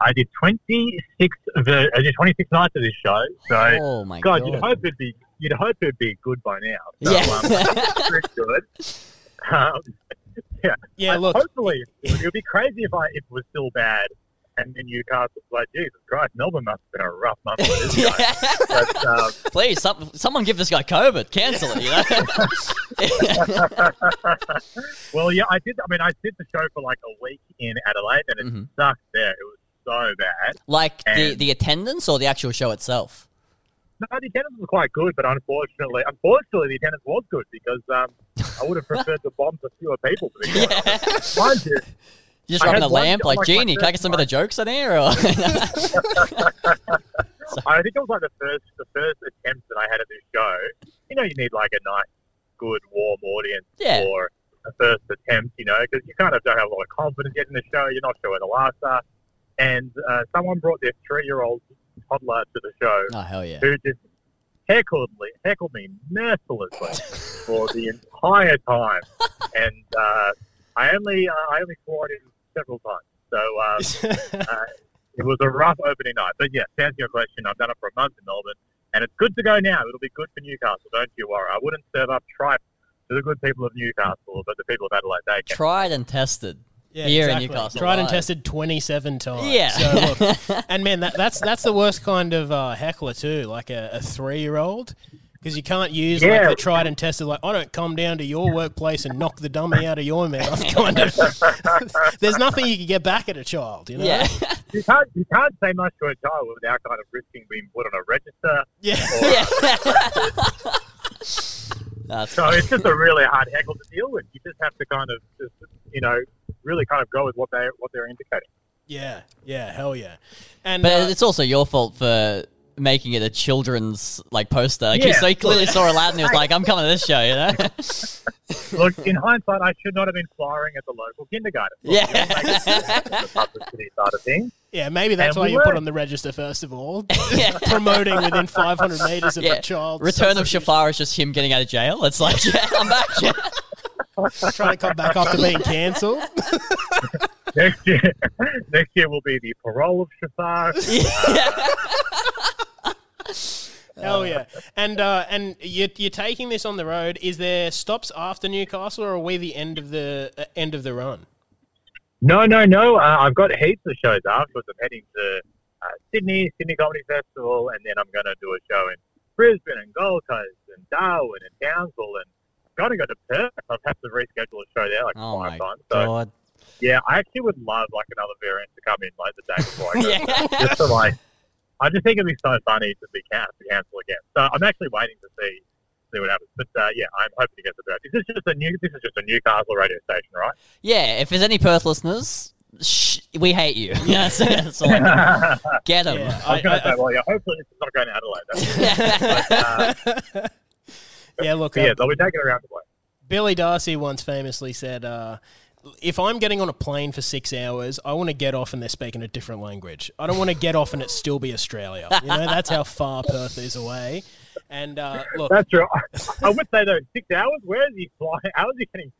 Speaker 10: I did 26 ver- I did 26 nights of this show. So,
Speaker 3: Oh my
Speaker 10: God,
Speaker 3: God.
Speaker 10: you'd hope it'd be you'd hope it'd be good by now. So,
Speaker 3: Yeah.
Speaker 10: um, (laughs) it's good. Um, yeah,
Speaker 2: Yeah,
Speaker 10: I-
Speaker 2: look.
Speaker 10: Hopefully, it would be crazy if I if it was still bad. And then Newcastle was like, Jesus Christ, Melbourne must have been a rough month for this (laughs) guy.
Speaker 3: Yeah.
Speaker 10: But, um, (laughs)
Speaker 3: Please, some, someone give this guy COVID. Cancel it. You know.
Speaker 10: well, yeah, I did. I mean, I did the show for like a week in Adelaide, and it
Speaker 3: Mhm.
Speaker 10: sucked there. It was so bad.
Speaker 3: like the,
Speaker 10: And-
Speaker 3: the attendance or the actual show itself.
Speaker 10: No, the attendance was quite good, but unfortunately, unfortunately, the attendance was good because um, I would have preferred to bomb for fewer people. To be (laughs)
Speaker 3: Yeah.
Speaker 10: honest. Mind you,
Speaker 3: You just
Speaker 10: I
Speaker 3: rubbing a lamp like,
Speaker 10: like
Speaker 3: Genie, can I get some of the jokes in here? Or? (laughs)
Speaker 10: I think it was like the first the first attempt that I had at this show. You know, you need like a nice, good, warm audience
Speaker 3: Yeah.
Speaker 10: for a first attempt. You know, because you kind of don't have a lot of confidence yet in the show. You're not sure where the laughs are. And uh, someone brought their three-year-old toddler to the show
Speaker 3: oh, hell yeah.
Speaker 10: who just heckled me, heckled me mercilessly for the entire time, and uh, I only uh, I only swore at him several times. So um, (laughs) uh, it was a rough opening night. But yeah, to answer your question, I've done it for a month in Melbourne, and it's good to go now. It'll be good for Newcastle. Don't you worry. I wouldn't serve up tripe to the good people of Newcastle, but the people of Adelaide, they can.
Speaker 3: Tried and tested.
Speaker 2: Yeah,
Speaker 3: Here
Speaker 2: exactly.
Speaker 3: in Newcastle.
Speaker 2: Tried and tested 27 times.
Speaker 3: Yeah.
Speaker 2: So look, (laughs) and man, that, that's that's the worst kind of uh, heckler too, like a, a three year old. Because you can't use
Speaker 10: Yeah.
Speaker 2: like the tried and tested, like I don't come down to your workplace and knock the dummy out of your mouth. (laughs) Kind of. (laughs) There's nothing you can get back at a child, you know.
Speaker 3: Yeah.
Speaker 10: You can't you can't say much to a child without kind of risking being put on a register.
Speaker 2: Yeah.
Speaker 10: Or,
Speaker 3: That's
Speaker 10: So it's just a really hard heckle to deal with. You just have to kind of just you know really kind of go with what they what they're indicating.
Speaker 2: Yeah, yeah, hell yeah. And
Speaker 3: But
Speaker 2: uh,
Speaker 3: it's also your fault for making it a children's like poster. Like,
Speaker 10: Yeah.
Speaker 3: So he clearly saw Aladdin. He was like, "I'm coming to this show," you know. (laughs)
Speaker 10: Look, in hindsight, I should not have been flying at the local kindergarten. Look,
Speaker 3: Yeah.
Speaker 10: you know, make the side of things.
Speaker 2: yeah, maybe that's
Speaker 10: And
Speaker 2: why
Speaker 10: we
Speaker 2: you put on the register first of all, (laughs)
Speaker 3: Yeah.
Speaker 2: promoting within 500 meters of
Speaker 3: Yeah.
Speaker 2: a child.
Speaker 3: Return of Shafar is just him getting out of jail. It's like, (laughs) yeah, I'm back.
Speaker 2: Trying to come back after being cancelled. (laughs)
Speaker 10: Next year, next year will be the parole of Shafar. (laughs)
Speaker 2: Hell yeah! And uh, and you're, you're taking this on the road. Is there stops after Newcastle, or are we the end of the uh, end of the run?
Speaker 10: No, no, no. Uh, I've got heaps of shows afterwards. I'm heading to uh, Sydney, Sydney Comedy Festival, and then I'm going to do a show in Brisbane and Gold Coast and Darwin and Townsville, and got to go to Perth. I've had to reschedule a show there like
Speaker 3: Oh
Speaker 10: five
Speaker 3: my
Speaker 10: times. So
Speaker 3: god.
Speaker 10: yeah, I actually would love like another variant to come in like the day before I go. (laughs)
Speaker 3: Yeah.
Speaker 10: Just to like, I just think it'd be so funny to be can- to cancel again. So I'm actually waiting to see see what happens. But uh, yeah, I'm hoping to get the best. This is just a new. This is just a Newcastle radio station, right?
Speaker 3: Yeah, if there's any Perth listeners, Shh, we hate you. Yeah, that's, that's all I Get them.
Speaker 2: Yeah,
Speaker 10: I was going
Speaker 2: I-
Speaker 10: to say, well, yeah, hopefully this is not going to Adelaide. That's, (laughs) but, uh, (laughs)
Speaker 2: Yeah, look,
Speaker 10: but yeah, they'll be taking around the way.
Speaker 2: Billy Darcy once famously said, uh, "If I'm getting on a plane for six hours, I want to get off and they're speaking a different language. I don't want to get off and it still be Australia. You know, that's how far Perth is away." And uh, look,
Speaker 10: That's true. I would say though, six hours. Where is he flying? How is he getting?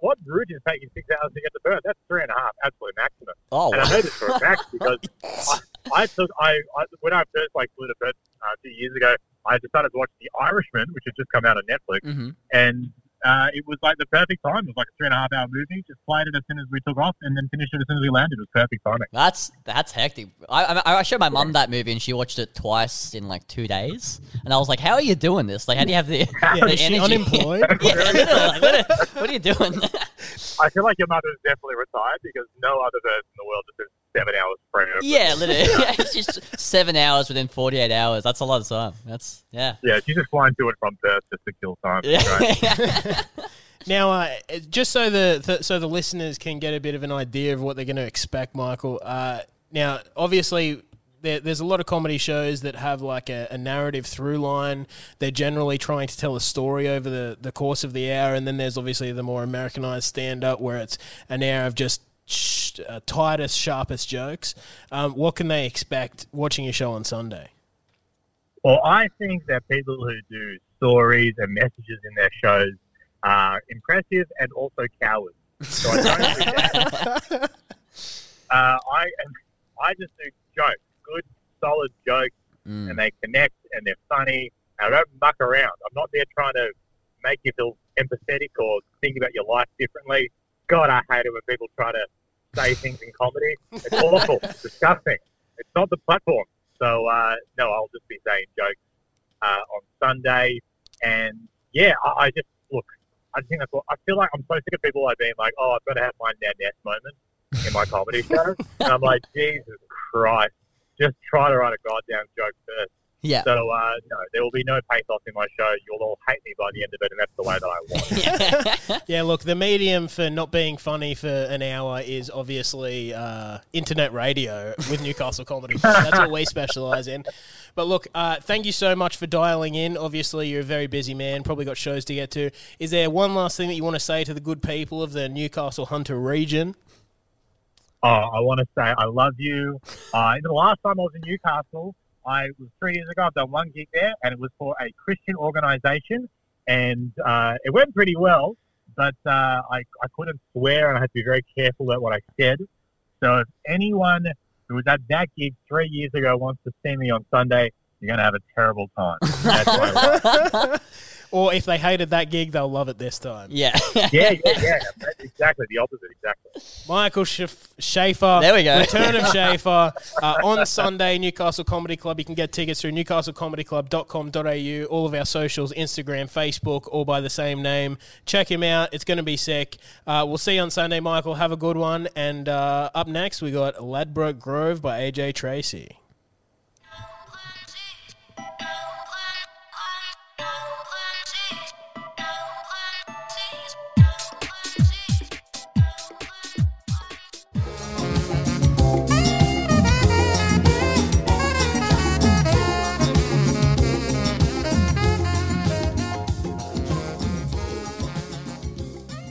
Speaker 10: What route is taking six hours to get to Perth? That's three and a half, absolute maximum.
Speaker 3: Oh,
Speaker 10: and I
Speaker 3: wow.
Speaker 10: know this for a fact because (laughs) I, I took I, I when I first like flew to Perth uh, a few years ago, I decided to watch The Irishman, which had just come out on Netflix,
Speaker 3: hmm
Speaker 10: and uh, it was like the perfect time. It was like a three and a half hour movie. Just played it as soon as we took off, and then finished it as soon as we landed. It was perfect timing.
Speaker 3: That's that's hectic. I, I I showed my mum that movie and she watched it twice in like two days, and I was like, "How are you doing this? Like, how do you have the, (laughs)
Speaker 2: yeah,
Speaker 3: the
Speaker 2: is she
Speaker 3: energy?"
Speaker 2: unemployed? (laughs)
Speaker 3: yeah, like, what, are, what are you doing?
Speaker 10: I feel like your mother is definitely retired because no other person in the world just does seven hours frame.
Speaker 3: yeah, literally, yeah, (laughs) (laughs) it's just seven hours within forty-eight hours. That's a lot of time. That's yeah.
Speaker 10: Yeah, she's just flying to it from Perth just to kill time. Yeah. (laughs)
Speaker 2: Now, uh, just so the, the so the listeners can get a bit of an idea of what they're going to expect, Michael. Uh, now, obviously, there, there's a lot of comedy shows that have like a, a narrative through line. They're generally trying to tell a story over the, the course of the hour, and then there's obviously the more Americanized stand up where it's an hour of just sh- uh, tightest, sharpest jokes. Um, what can they expect watching your show on Sunday?
Speaker 10: Well, I think that people who do stories and messages in their shows are impressive and also cowards. So I don't do that. (laughs) Uh, I I just do jokes, good, solid jokes,
Speaker 3: Mm.
Speaker 10: and they connect and they're funny. I don't muck around. I'm not there trying to make you feel empathetic or think about your life differently. God, I hate it when people try to say things in comedy. It's awful. Disgusting. It's not the platform. So, uh, no, I'll just be saying jokes uh, on Sunday. And, yeah, I, I just, look, I think that's what, I feel like I'm so sick of people like being like, oh, I've got to have my Nanette moment in my comedy show. and I'm like, Jesus Christ, just try to write a goddamn joke first.
Speaker 3: Yeah.
Speaker 10: So, uh, no, there will be no pathos in my show. You'll all hate me by the end of it, and that's the way that I want. (laughs)
Speaker 2: Yeah, look, the medium for not being funny for an hour is obviously uh, internet radio with Newcastle Comedy. (laughs) That's what we specialise in. But look, uh, thank you so much for dialing in. Obviously, you're a very busy man, probably got shows to get to. Is there one last thing that you want to say to the good people of the Newcastle Hunter region?
Speaker 10: Oh, I want to say I love you. Uh, the last time I was in Newcastle, I was three years ago. I've done one gig there, and it was for a Christian organisation, and uh, it went pretty well. But uh, I, I couldn't swear, and I had to be very careful about what I said. So if anyone who was at that gig three years ago wants to see me on Sunday, you're going to have a terrible time. (laughs) That's my
Speaker 2: Or if they hated that gig, they'll love it this time.
Speaker 3: Yeah. (laughs)
Speaker 10: yeah, yeah, yeah. That's exactly the opposite. Exactly.
Speaker 2: Michael Schaff- Schaefer.
Speaker 3: There we go.
Speaker 2: Return of (laughs) Schaefer. Uh, on Sunday, Newcastle Comedy Club. You can get tickets through newcastlecomedyclub.com.au. All of our socials, Instagram, Facebook, all by the same name. Check him out. It's going to be sick. Uh, we'll see you on Sunday, Michael. Have a good one. And uh, up next, we got Ladbroke Grove by AJ Tracey.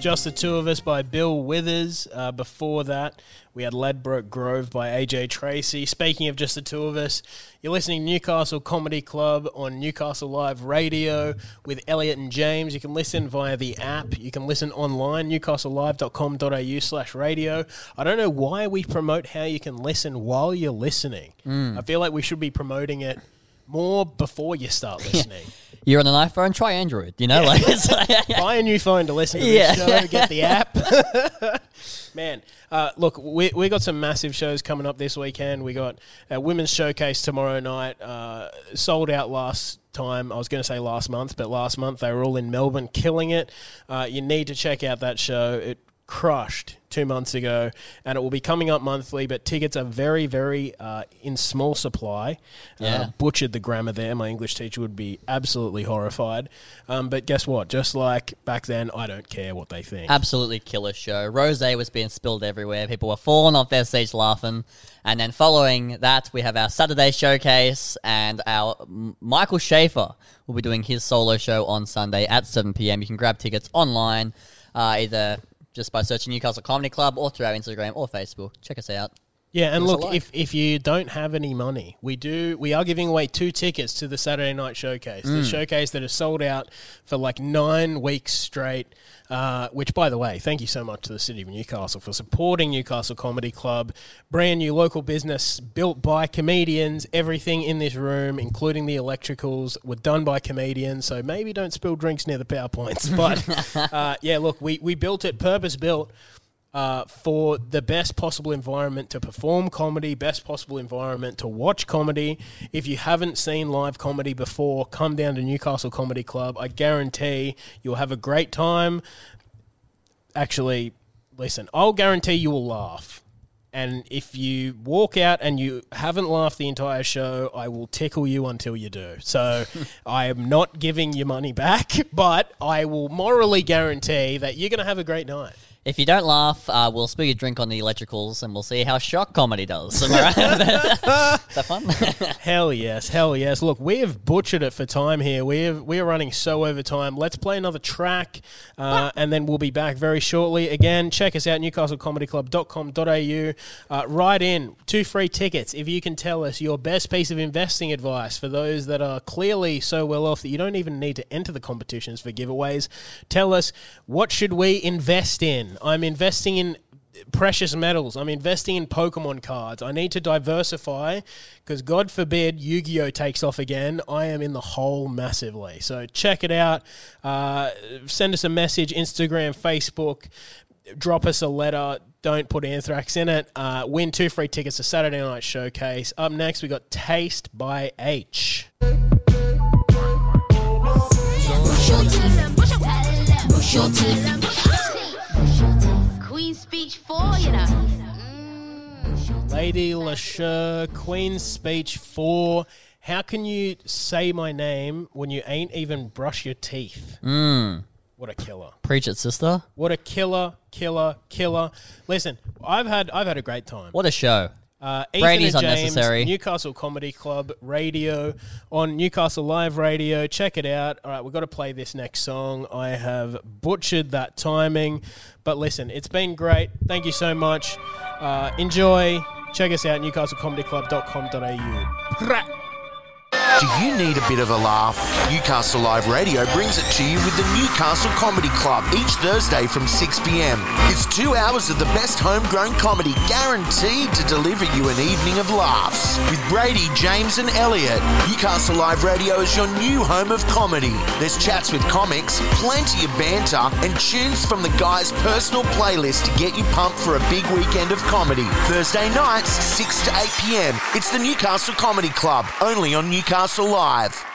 Speaker 2: Just the Two of Us by Bill Withers. Uh, before that, we had Ladbroke Grove by AJ Tracey. Speaking of Just the Two of Us, you're listening to Newcastle Comedy Club on Newcastle Live Radio with Elliot and James. You can listen via the app. You can listen online, newcastlelive.com.au slash radio. I don't know why we promote how you can listen while you're listening.
Speaker 3: Mm.
Speaker 2: I feel like we should be promoting it more before you start (laughs) listening.
Speaker 3: You're on an iPhone, try Android. You know, like it's like, (laughs)
Speaker 2: Buy a new phone to listen to
Speaker 3: Yeah.
Speaker 2: this show. Get the app. (laughs) Man, uh, look, we we got some massive shows coming up this weekend. We got a women's showcase tomorrow night. Uh, sold out last time. I was going to say last month, but last month they were all in Melbourne, killing it. Uh, you need to check out that show. It crushed two months ago, and it will be coming up monthly. But tickets are very, very uh, in small supply.
Speaker 3: Yeah.
Speaker 2: Uh, butchered the grammar there. My English teacher would be absolutely horrified. Um, but guess what? Just like back then, I don't care what they think.
Speaker 3: Absolutely killer show. Rose was being spilled everywhere. People were falling off their seats laughing. And then following that, we have our Saturday showcase, and our Michael Schaefer will be doing his solo show on Sunday at 7 p.m. You can grab tickets online, uh, either just by searching Newcastle Comedy Club or through our Instagram or Facebook. Check us out.
Speaker 2: Yeah, and
Speaker 3: Give us a
Speaker 2: look, if, if you don't have any money, we do we are giving away two tickets to the Saturday night showcase. The
Speaker 3: Mm.
Speaker 2: showcase that is sold out for like nine weeks straight. Uh, which, by the way, thank you so much to the city of Newcastle for supporting Newcastle Comedy Club, brand new local business built by comedians. Everything in this room, including the electricals, were done by comedians. So maybe don't spill drinks near the powerpoints. (laughs) But (laughs) uh, yeah, look, we we built it purpose built uh, for the best possible environment to perform comedy, best possible environment to watch comedy. If you haven't seen live comedy before, come down to Newcastle Comedy Club. I guarantee you'll have a great time. Actually, listen, I'll guarantee you will laugh. And if you walk out and you haven't laughed the entire show, I will tickle you until you do. So (laughs) I am not giving you money back, but I will morally guarantee that you're going to have a great night.
Speaker 3: If you don't laugh, uh, we'll spill your drink on the electricals and we'll see how shock comedy does. Am I right? (laughs) Is that fun? (laughs)
Speaker 2: Hell yes, hell yes. Look, we have butchered it for time here. We have, we are running so over time. Let's play another track, uh, and then we'll be back very shortly. Again, check us out, newcastlecomedyclub.com.au. Uh, write in two free tickets if you can tell us your best piece of investing advice for those that are clearly so well off that you don't even need to enter the competitions for giveaways. Tell us what should we invest in. I'm investing in precious metals. I'm investing in Pokemon cards. I need to diversify because God forbid Yu-Gi-Oh takes off again. I am in the hole massively. So check it out. Uh, send us a message, Instagram, Facebook. Drop us a letter. Don't put anthrax in it. Uh, win two free tickets to Saturday Night Showcase. Up next, we got Taste by H.
Speaker 11: Brush your teeth. Queen you know.
Speaker 2: Lady Leshurr, Queen's Speech 4. How can you say my name when you ain't even brush your teeth?
Speaker 3: Mm.
Speaker 2: What a killer.
Speaker 3: Preach it, sister.
Speaker 2: What a killer, killer, killer. Listen, I've had I've had a great time.
Speaker 3: What a show.
Speaker 2: Uh, Ethan
Speaker 3: Brady's
Speaker 2: and James,
Speaker 3: unnecessary.
Speaker 2: Newcastle Comedy Club radio on Newcastle Live Radio. Check it out. All right, we've got to play this next song. I have butchered that timing, but listen, it's been great. Thank you so much. Uh, enjoy. Check us out, newcastlecomedyclub.com.au.
Speaker 12: Do you need a bit of a laugh? Newcastle Live Radio brings it to you with the Newcastle Comedy Club each Thursday from 6 pm. It's two hours of the best homegrown comedy guaranteed to deliver you an evening of laughs. With Brady, James, and Elliot, Newcastle Live Radio is your new home of comedy. There's chats with comics, plenty of banter, and tunes from the guys' personal playlist to get you pumped for a big weekend of comedy. Thursday nights, 6 to 8 pm. It's the Newcastle Comedy Club, only on Newcastle Live.